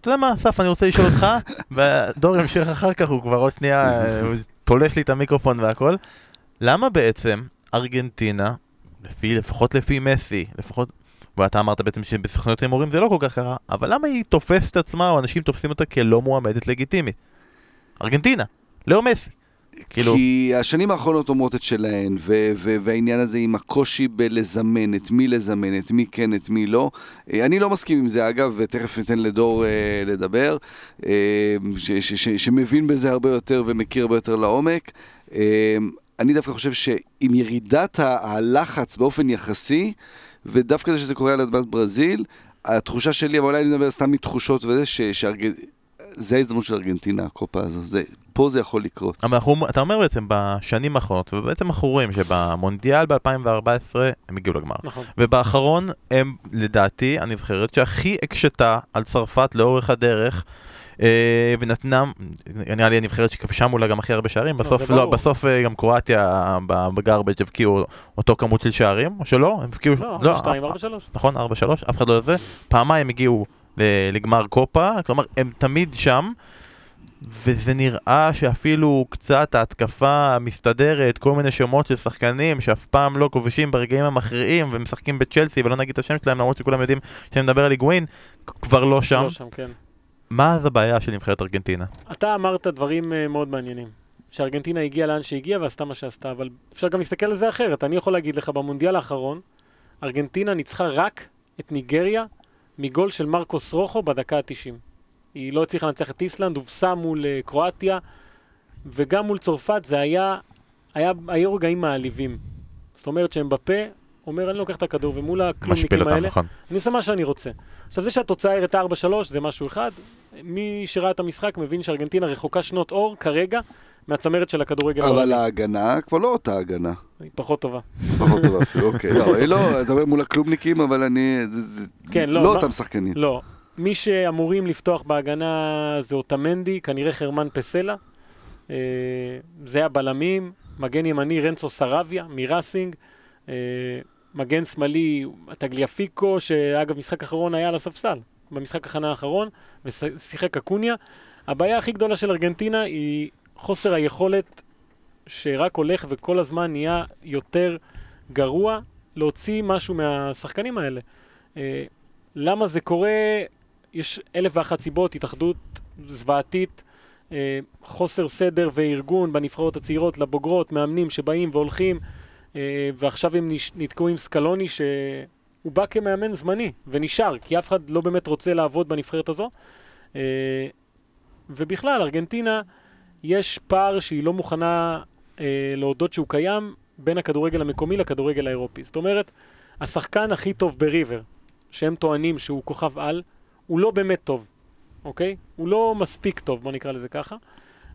יודע מה, אסף, אני רוצה לשאול אותך, *laughs* ודור ימשיך אחר כך, הוא כבר עוד שנייה אה, תולש לי את המיקרופון והכל. למה בעצם ארגנטינה, לפי, לפחות לפי מסי, לפחות... ואתה אמרת בעצם שבסוכניות הימורים זה לא כל כך קרה, אבל למה היא תופסת עצמה, או אנשים תופסים אותה כלא מועמדת לגיטימית? ארגנטינה, לאו מסי. כאילו, כי השנים האחרונות אומרות את שלהן, ו- ו- והעניין הזה עם הקושי בלזמן, את מי לזמן, את מי כן, את מי לא. אה, אני לא מסכים עם זה, אגב, ותכף ניתן לדור אה, לדבר, אה, ש- ש- ש- שמבין בזה הרבה יותר ומכיר הרבה יותר לעומק. אה, אני דווקא חושב שעם ירידת הלחץ באופן יחסי, ודווקא זה שזה קורה על אדמת ברזיל, התחושה שלי, אבל אולי אני מדבר סתם מתחושות וזה, ש- שארג... זה ההזדמנות של ארגנטינה, הקופה הזו. זה, פה זה יכול לקרות. אבל אנחנו, אתה אומר בעצם בשנים האחרונות, ובעצם אנחנו רואים שבמונדיאל ב-2014 הם הגיעו לגמר. נכון. ובאחרון הם לדעתי הנבחרת שהכי הקשתה על צרפת לאורך הדרך. אה, ונתנה, נראה לי הנבחרת שכבשה מולה גם הכי הרבה שערים, בסוף, לא. בסוף אה, גם קרואטיה ב- בגרבג' הבקיעו אותו כמות של שערים, או שלא? הם הבקיעו, לא, 2, אף- 4, 3. נכון, 4-3, אף אחד לא זה, פעמיים הגיעו לגמר קופה, כלומר הם תמיד שם, וזה נראה שאפילו קצת ההתקפה המסתדרת, כל מיני שמות של שחקנים שאף פעם לא כובשים ברגעים המכריעים ומשחקים בצ'לסי ולא נגיד את השם שלהם למרות שכולם יודעים שאני מדבר על היגואין, כבר לא שם. לא שם, כן. מה אז הבעיה של נבחרת ארגנטינה? אתה אמרת דברים אה, מאוד מעניינים. שארגנטינה הגיעה לאן שהגיעה ועשתה מה שעשתה, אבל אפשר גם להסתכל על זה אחרת. אני יכול להגיד לך, במונדיאל האחרון, ארגנטינה ניצחה רק את ניגריה מגול של מרקוס רוחו בדקה ה-90. היא לא הצליחה לנצח את איסלנד, הובסה מול אה, קרואטיה, וגם מול צרפת זה היה, היה, היו רגעים מעליבים. זאת אומרת שהם בפה, אומר אני לוקח את הכדור, ומול הכלומניקים האלה, נכון. אני עושה מה שאני רוצה. עכשיו, זה שהתוצאה הראתה 4-3 זה משהו אחד. מי שראה את המשחק מבין שארגנטינה רחוקה שנות אור כרגע מהצמרת של הכדורגל אבל. ההגנה כבר לא אותה הגנה. היא פחות טובה. פחות טובה אפילו, *laughs* אוקיי. לא, אני לא, אתה אומר מול הכלובניקים, אבל אני... כן, לא, לא אותם שחקנים. לא. מי שאמורים לפתוח בהגנה זה אוטמנדי, כנראה חרמן פסלה. אה, זה הבלמים, מגן ימני רנצו סרביה מראסינג. אה, מגן שמאלי טגליאפיקו, שאגב משחק אחרון היה על הספסל, במשחק הכנה האחרון, ושיחק אקוניה. הבעיה הכי גדולה של ארגנטינה היא חוסר היכולת שרק הולך וכל הזמן נהיה יותר גרוע להוציא משהו מהשחקנים האלה. אה, למה זה קורה? יש אלף ואחת סיבות, התאחדות זוועתית, אה, חוסר סדר וארגון בנבחרות הצעירות לבוגרות, מאמנים שבאים והולכים, אה, ועכשיו הם נתקעו עם סקלוני שהוא בא כמאמן זמני ונשאר, כי אף אחד לא באמת רוצה לעבוד בנבחרת הזו. ובכלל, ארגנטינה, יש פער שהיא לא מוכנה אה, להודות שהוא קיים בין הכדורגל המקומי לכדורגל האירופי. זאת אומרת, השחקן הכי טוב בריבר, שהם טוענים שהוא כוכב על, הוא לא באמת טוב, אוקיי? הוא לא מספיק טוב, בוא נקרא לזה ככה.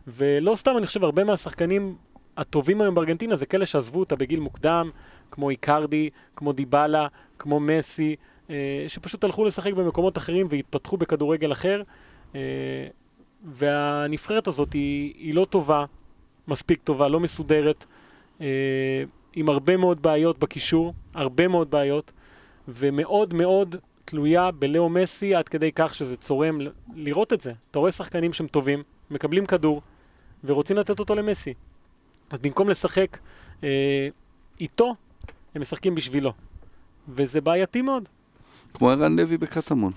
ולא סתם, אני חושב, הרבה מהשחקנים הטובים היום בארגנטינה זה כאלה שעזבו אותה בגיל מוקדם, כמו איקרדי, כמו דיבלה, כמו מסי, אה, שפשוט הלכו לשחק במקומות אחרים והתפתחו בכדורגל אחר. אה, והנבחרת הזאת היא, היא לא טובה, מספיק טובה, לא מסודרת, אה, עם הרבה מאוד בעיות בקישור, הרבה מאוד בעיות, ומאוד מאוד תלויה בלאו מסי עד כדי כך שזה צורם לראות את זה. אתה רואה שחקנים שהם טובים, מקבלים כדור, ורוצים לתת אותו למסי. אז במקום לשחק אה, איתו, הם משחקים בשבילו. וזה בעייתי מאוד. כמו ערן לוי בקטמון.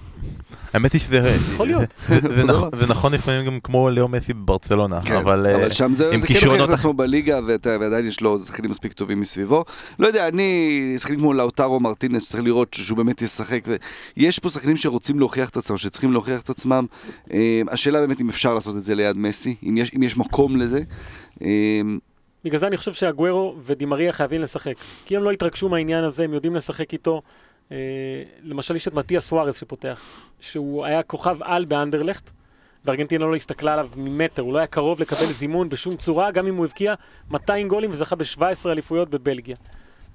האמת היא שזה יכול להיות. זה- נכון- זה נכון לפעמים גם כמו לאו מסי בברצלונה, כן, אבל אה, אבל שם זה, כן הוכיח את עצמו בליגה, ועדיין יש לו שחקנים מספיק טובים מסביבו. לא יודע, אני, שחקנים כמו לאוטרו מרטינס, שצריך לראות שהוא באמת ישחק. יש פה שחקנים שרוצים להוכיח את עצמם, שצריכים להוכיח את עצמם. אה, השאלה באמת אם אפשר לעשות את זה ליד מסי, אם יש, אם יש מקום לזה. אה, בגלל זה אני חושב שהגוורו ודימריה חייבים לשחק. כי הם לא התרגשו מהעניין הזה, הם יודעים לשחק איתו. אה, למשל, יש את מתיאס סוארס שפותח, שהוא היה כוכב על באנדרלכט, וארגנטינה לא הסתכלה עליו ממטר, הוא לא היה קרוב לקבל זימון בשום צורה, גם אם הוא הבקיע 200 גולים וזכה ב-17 אליפויות בבלגיה.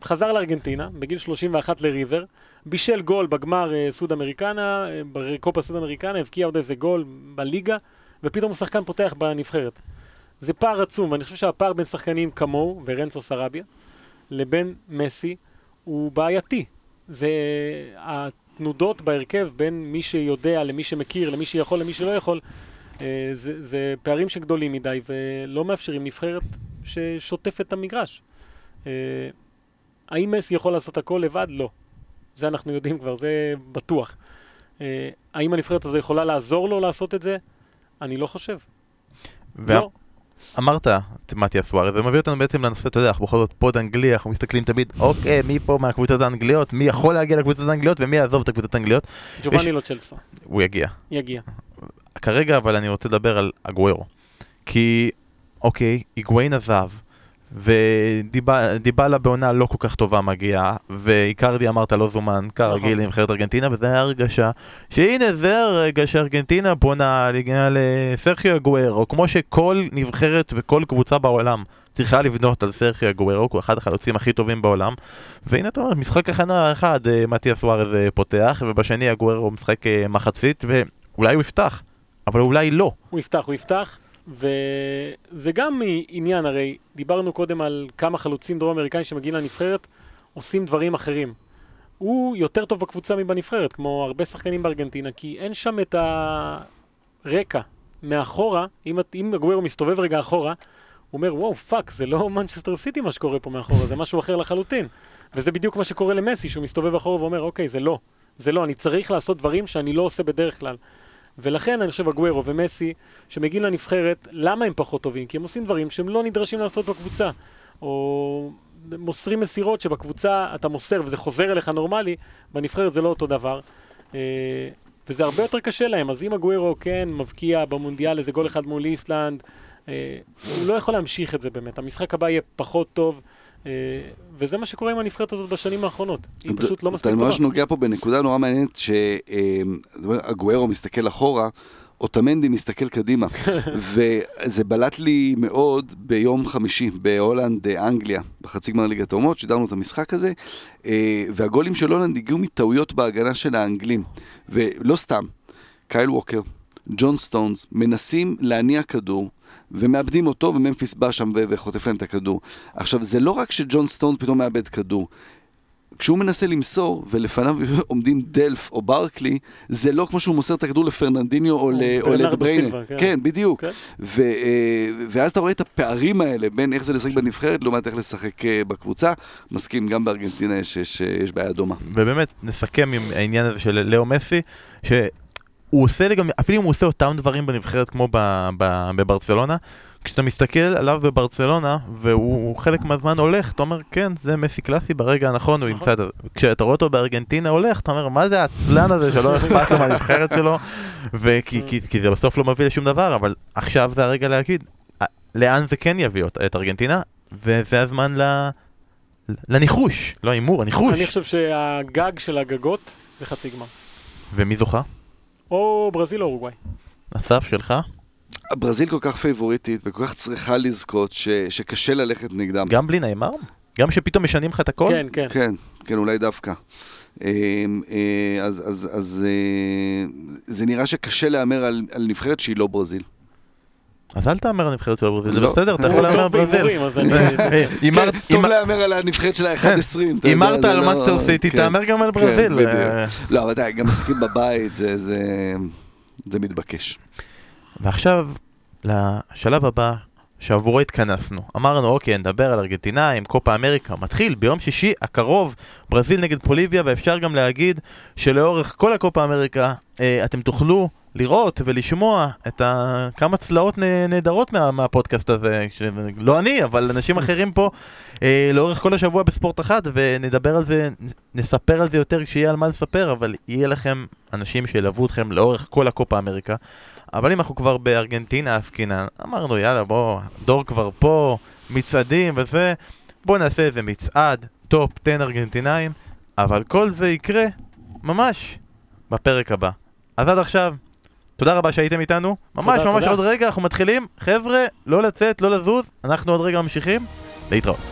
חזר לארגנטינה, בגיל 31 לריבר, בישל גול בגמר אה, סוד אמריקנה, אה, בקופה סוד אמריקנה, הבקיע עוד איזה גול בליגה, ופתאום הוא שחקן פותח בנבחרת. זה פער עצום, ואני חושב שהפער בין שחקנים כמוהו, ורנצו סרביה, לבין מסי, הוא בעייתי. זה התנודות בהרכב בין מי שיודע למי שמכיר, למי שיכול, למי שלא יכול, אה, זה, זה פערים שגדולים מדי, ולא מאפשרים נבחרת ששוטפת את המגרש. אה, האם מסי יכול לעשות הכל לבד? לא. זה אנחנו יודעים כבר, זה בטוח. אה, האם הנבחרת הזו יכולה לעזור לו לעשות את זה? אני לא חושב. וה- לא. אמרת מתיה סוארז, זה מביא אותנו בעצם לנושא, אתה יודע, אנחנו בכל זאת פוד אנגלי, אנחנו מסתכלים תמיד, אוקיי, מי פה מהקבוצות האנגליות, מי יכול להגיע לקבוצות האנגליות ומי יעזוב את הקבוצות האנגליות, ג'ובאני לא צ'לסו, הוא יגיע. יגיע. כרגע אבל אני רוצה לדבר על אגוורו. כי, אוקיי, היגואין עזב, ודיבלה בעונה לא כל כך טובה מגיעה, ואיקרדי אמרת לא זומן, כרגיל נכון. לנבחרת ארגנטינה, וזה היה הרגשה שהנה זה הרגע שארגנטינה פונה להגיע לסרחיו אגוארו, כמו שכל נבחרת וכל קבוצה בעולם צריכה לבנות על סרחיו אגוארו, הוא אחד החלוצים הכי טובים בעולם, והנה אתה אומר, משחק הכנה אחד, אה, מתיאס סוארז אה, פותח, ובשני אגוארו משחק אה, מחצית, ואולי הוא יפתח, אבל אולי לא. הוא יפתח, הוא יפתח, וזה גם עניין, הרי דיברנו קודם על כמה חלוצים דרום אמריקאים שמגיעים לנבחרת, עושים דברים אחרים. הוא יותר טוב בקבוצה מבנבחרת, כמו הרבה שחקנים בארגנטינה, כי אין שם את הרקע מאחורה, אם, אם אגוורו מסתובב רגע אחורה, הוא אומר, וואו, fuck, זה לא מנצ'סטר סיטי מה שקורה פה מאחורה, זה משהו אחר לחלוטין. וזה בדיוק מה שקורה למסי, שהוא מסתובב אחורה ואומר, אוקיי, זה לא. זה לא, אני צריך לעשות דברים שאני לא עושה בדרך כלל. ולכן אני חושב אגוורו ומסי, שמגיעים לנבחרת, למה הם פחות טובים? כי הם עושים דברים שהם לא נדרשים לעשות בקבוצה. או מוסרים מסירות שבקבוצה אתה מוסר וזה חוזר אליך נורמלי, בנבחרת זה לא אותו דבר. אה, וזה הרבה יותר קשה להם, אז אם אגוורו כן מבקיע במונדיאל איזה גול אחד מול איסלנד, אה, הוא לא יכול להמשיך את זה באמת. המשחק הבא יהיה פחות טוב. אה, וזה מה שקורה עם הנבחרת הזאת בשנים האחרונות. היא פשוט לא מספיק אתה טובה. ממש נוגע פה בנקודה נורא מעניינת, שאגוארו מסתכל אחורה, אוטמנדי מסתכל קדימה. *laughs* וזה בלט לי מאוד ביום חמישי, בהולנד, אנגליה, בחצי גמר ליגת האומות, שידרנו את המשחק הזה, אה, והגולים של הולנד הגיעו מטעויות בהגנה של האנגלים. ולא סתם, קייל ווקר, ג'ון סטונס, מנסים להניע כדור. ומאבדים אותו, וממפיס בא שם וחוטף להם את הכדור. עכשיו, זה לא רק שג'ון סטונס פתאום מאבד כדור. כשהוא מנסה למסור, ולפניו *laughs* עומדים דלף או ברקלי, זה לא כמו שהוא מוסר את הכדור לפרננדיניו או, ל- או לדה בריינה. סילבה, כן. כן, בדיוק. כן. ו- אה, ואז אתה רואה את הפערים האלה בין איך זה לשחק בנבחרת לעומת איך לשחק אה, בקבוצה. מסכים, גם בארגנטינה יש, יש, יש בעיה דומה. ובאמת, נסכם עם העניין הזה של לאו מסי, שהוא עושה לי גם, אפילו אם הוא עושה אותם דברים בנבחרת כמו ב, ב, בברצלונה, כשאתה מסתכל עליו בברצלונה, והוא חלק מהזמן הולך, אתה אומר, כן, זה מסי קלאסי ברגע הנכון, הוא. ימצא את זה. כשאתה רואה אותו בארגנטינה הולך, אתה אומר, מה זה העצלן הזה שלא אכפת לו מהנבחרת שלו, וכי כי, כי זה בסוף לא מביא לשום דבר, אבל עכשיו זה הרגע להגיד, אה, לאן זה כן יביא אות- את ארגנטינה, וזה הזמן ל... לניחוש, לא הימור, הניחוש. אני חושב שהגג של הגגות זה חצי גמר. ומי זוכה? או ברזיל או אורוגוואי. אסף שלך? ברזיל כל כך פייבוריטית וכל כך צריכה לזכות ש, שקשה ללכת נגדם. גם בלי נאמר? גם שפתאום משנים לך את הכל? כן, כן. כן, כן, אולי דווקא. אה, אה, אז, אז, אז אה, זה נראה שקשה להמר על, על נבחרת שהיא לא ברזיל. אז אל תהמר על הנבחרת של ברזיל, זה לא. בסדר, אתה יכול להמר טוב ברזיל. *laughs* כן, טוב להמר על הנבחרת של ה-1.20. אתה יודע, הימרת על לא- מאנסטר סיטי, כן, תהמר גם על כן, ברזיל. לא, אבל אתה, גם משחקים בבית, זה, זה, זה מתבקש. ועכשיו, לשלב הבא שעבורו התכנסנו. אמרנו, אוקיי, נדבר על ארגנטינאים, קופה אמריקה. מתחיל ביום שישי הקרוב, ברזיל נגד פוליביה, ואפשר גם להגיד שלאורך כל הקופה אמריקה אה, אתם תוכלו לראות ולשמוע את ה... כמה צלעות נהדרות מה... מהפודקאסט הזה, ש... לא אני, אבל אנשים אחרים פה, אה, לאורך כל השבוע בספורט אחד, ונדבר על זה, נספר על זה יותר כשיהיה על מה לספר, אבל יהיה לכם אנשים שילוו אתכם לאורך כל הקופה אמריקה. אבל אם אנחנו כבר בארגנטינה עסקינן, אמרנו יאללה בוא, דור כבר פה, מצעדים וזה, בוא נעשה איזה מצעד, top 10 ארגנטינאים, אבל כל זה יקרה ממש בפרק הבא. אז עד עכשיו, תודה רבה שהייתם איתנו, ממש תודה, ממש תודה. עוד רגע אנחנו מתחילים, חבר'ה, לא לצאת, לא לזוז, אנחנו עוד רגע ממשיכים, להתראות.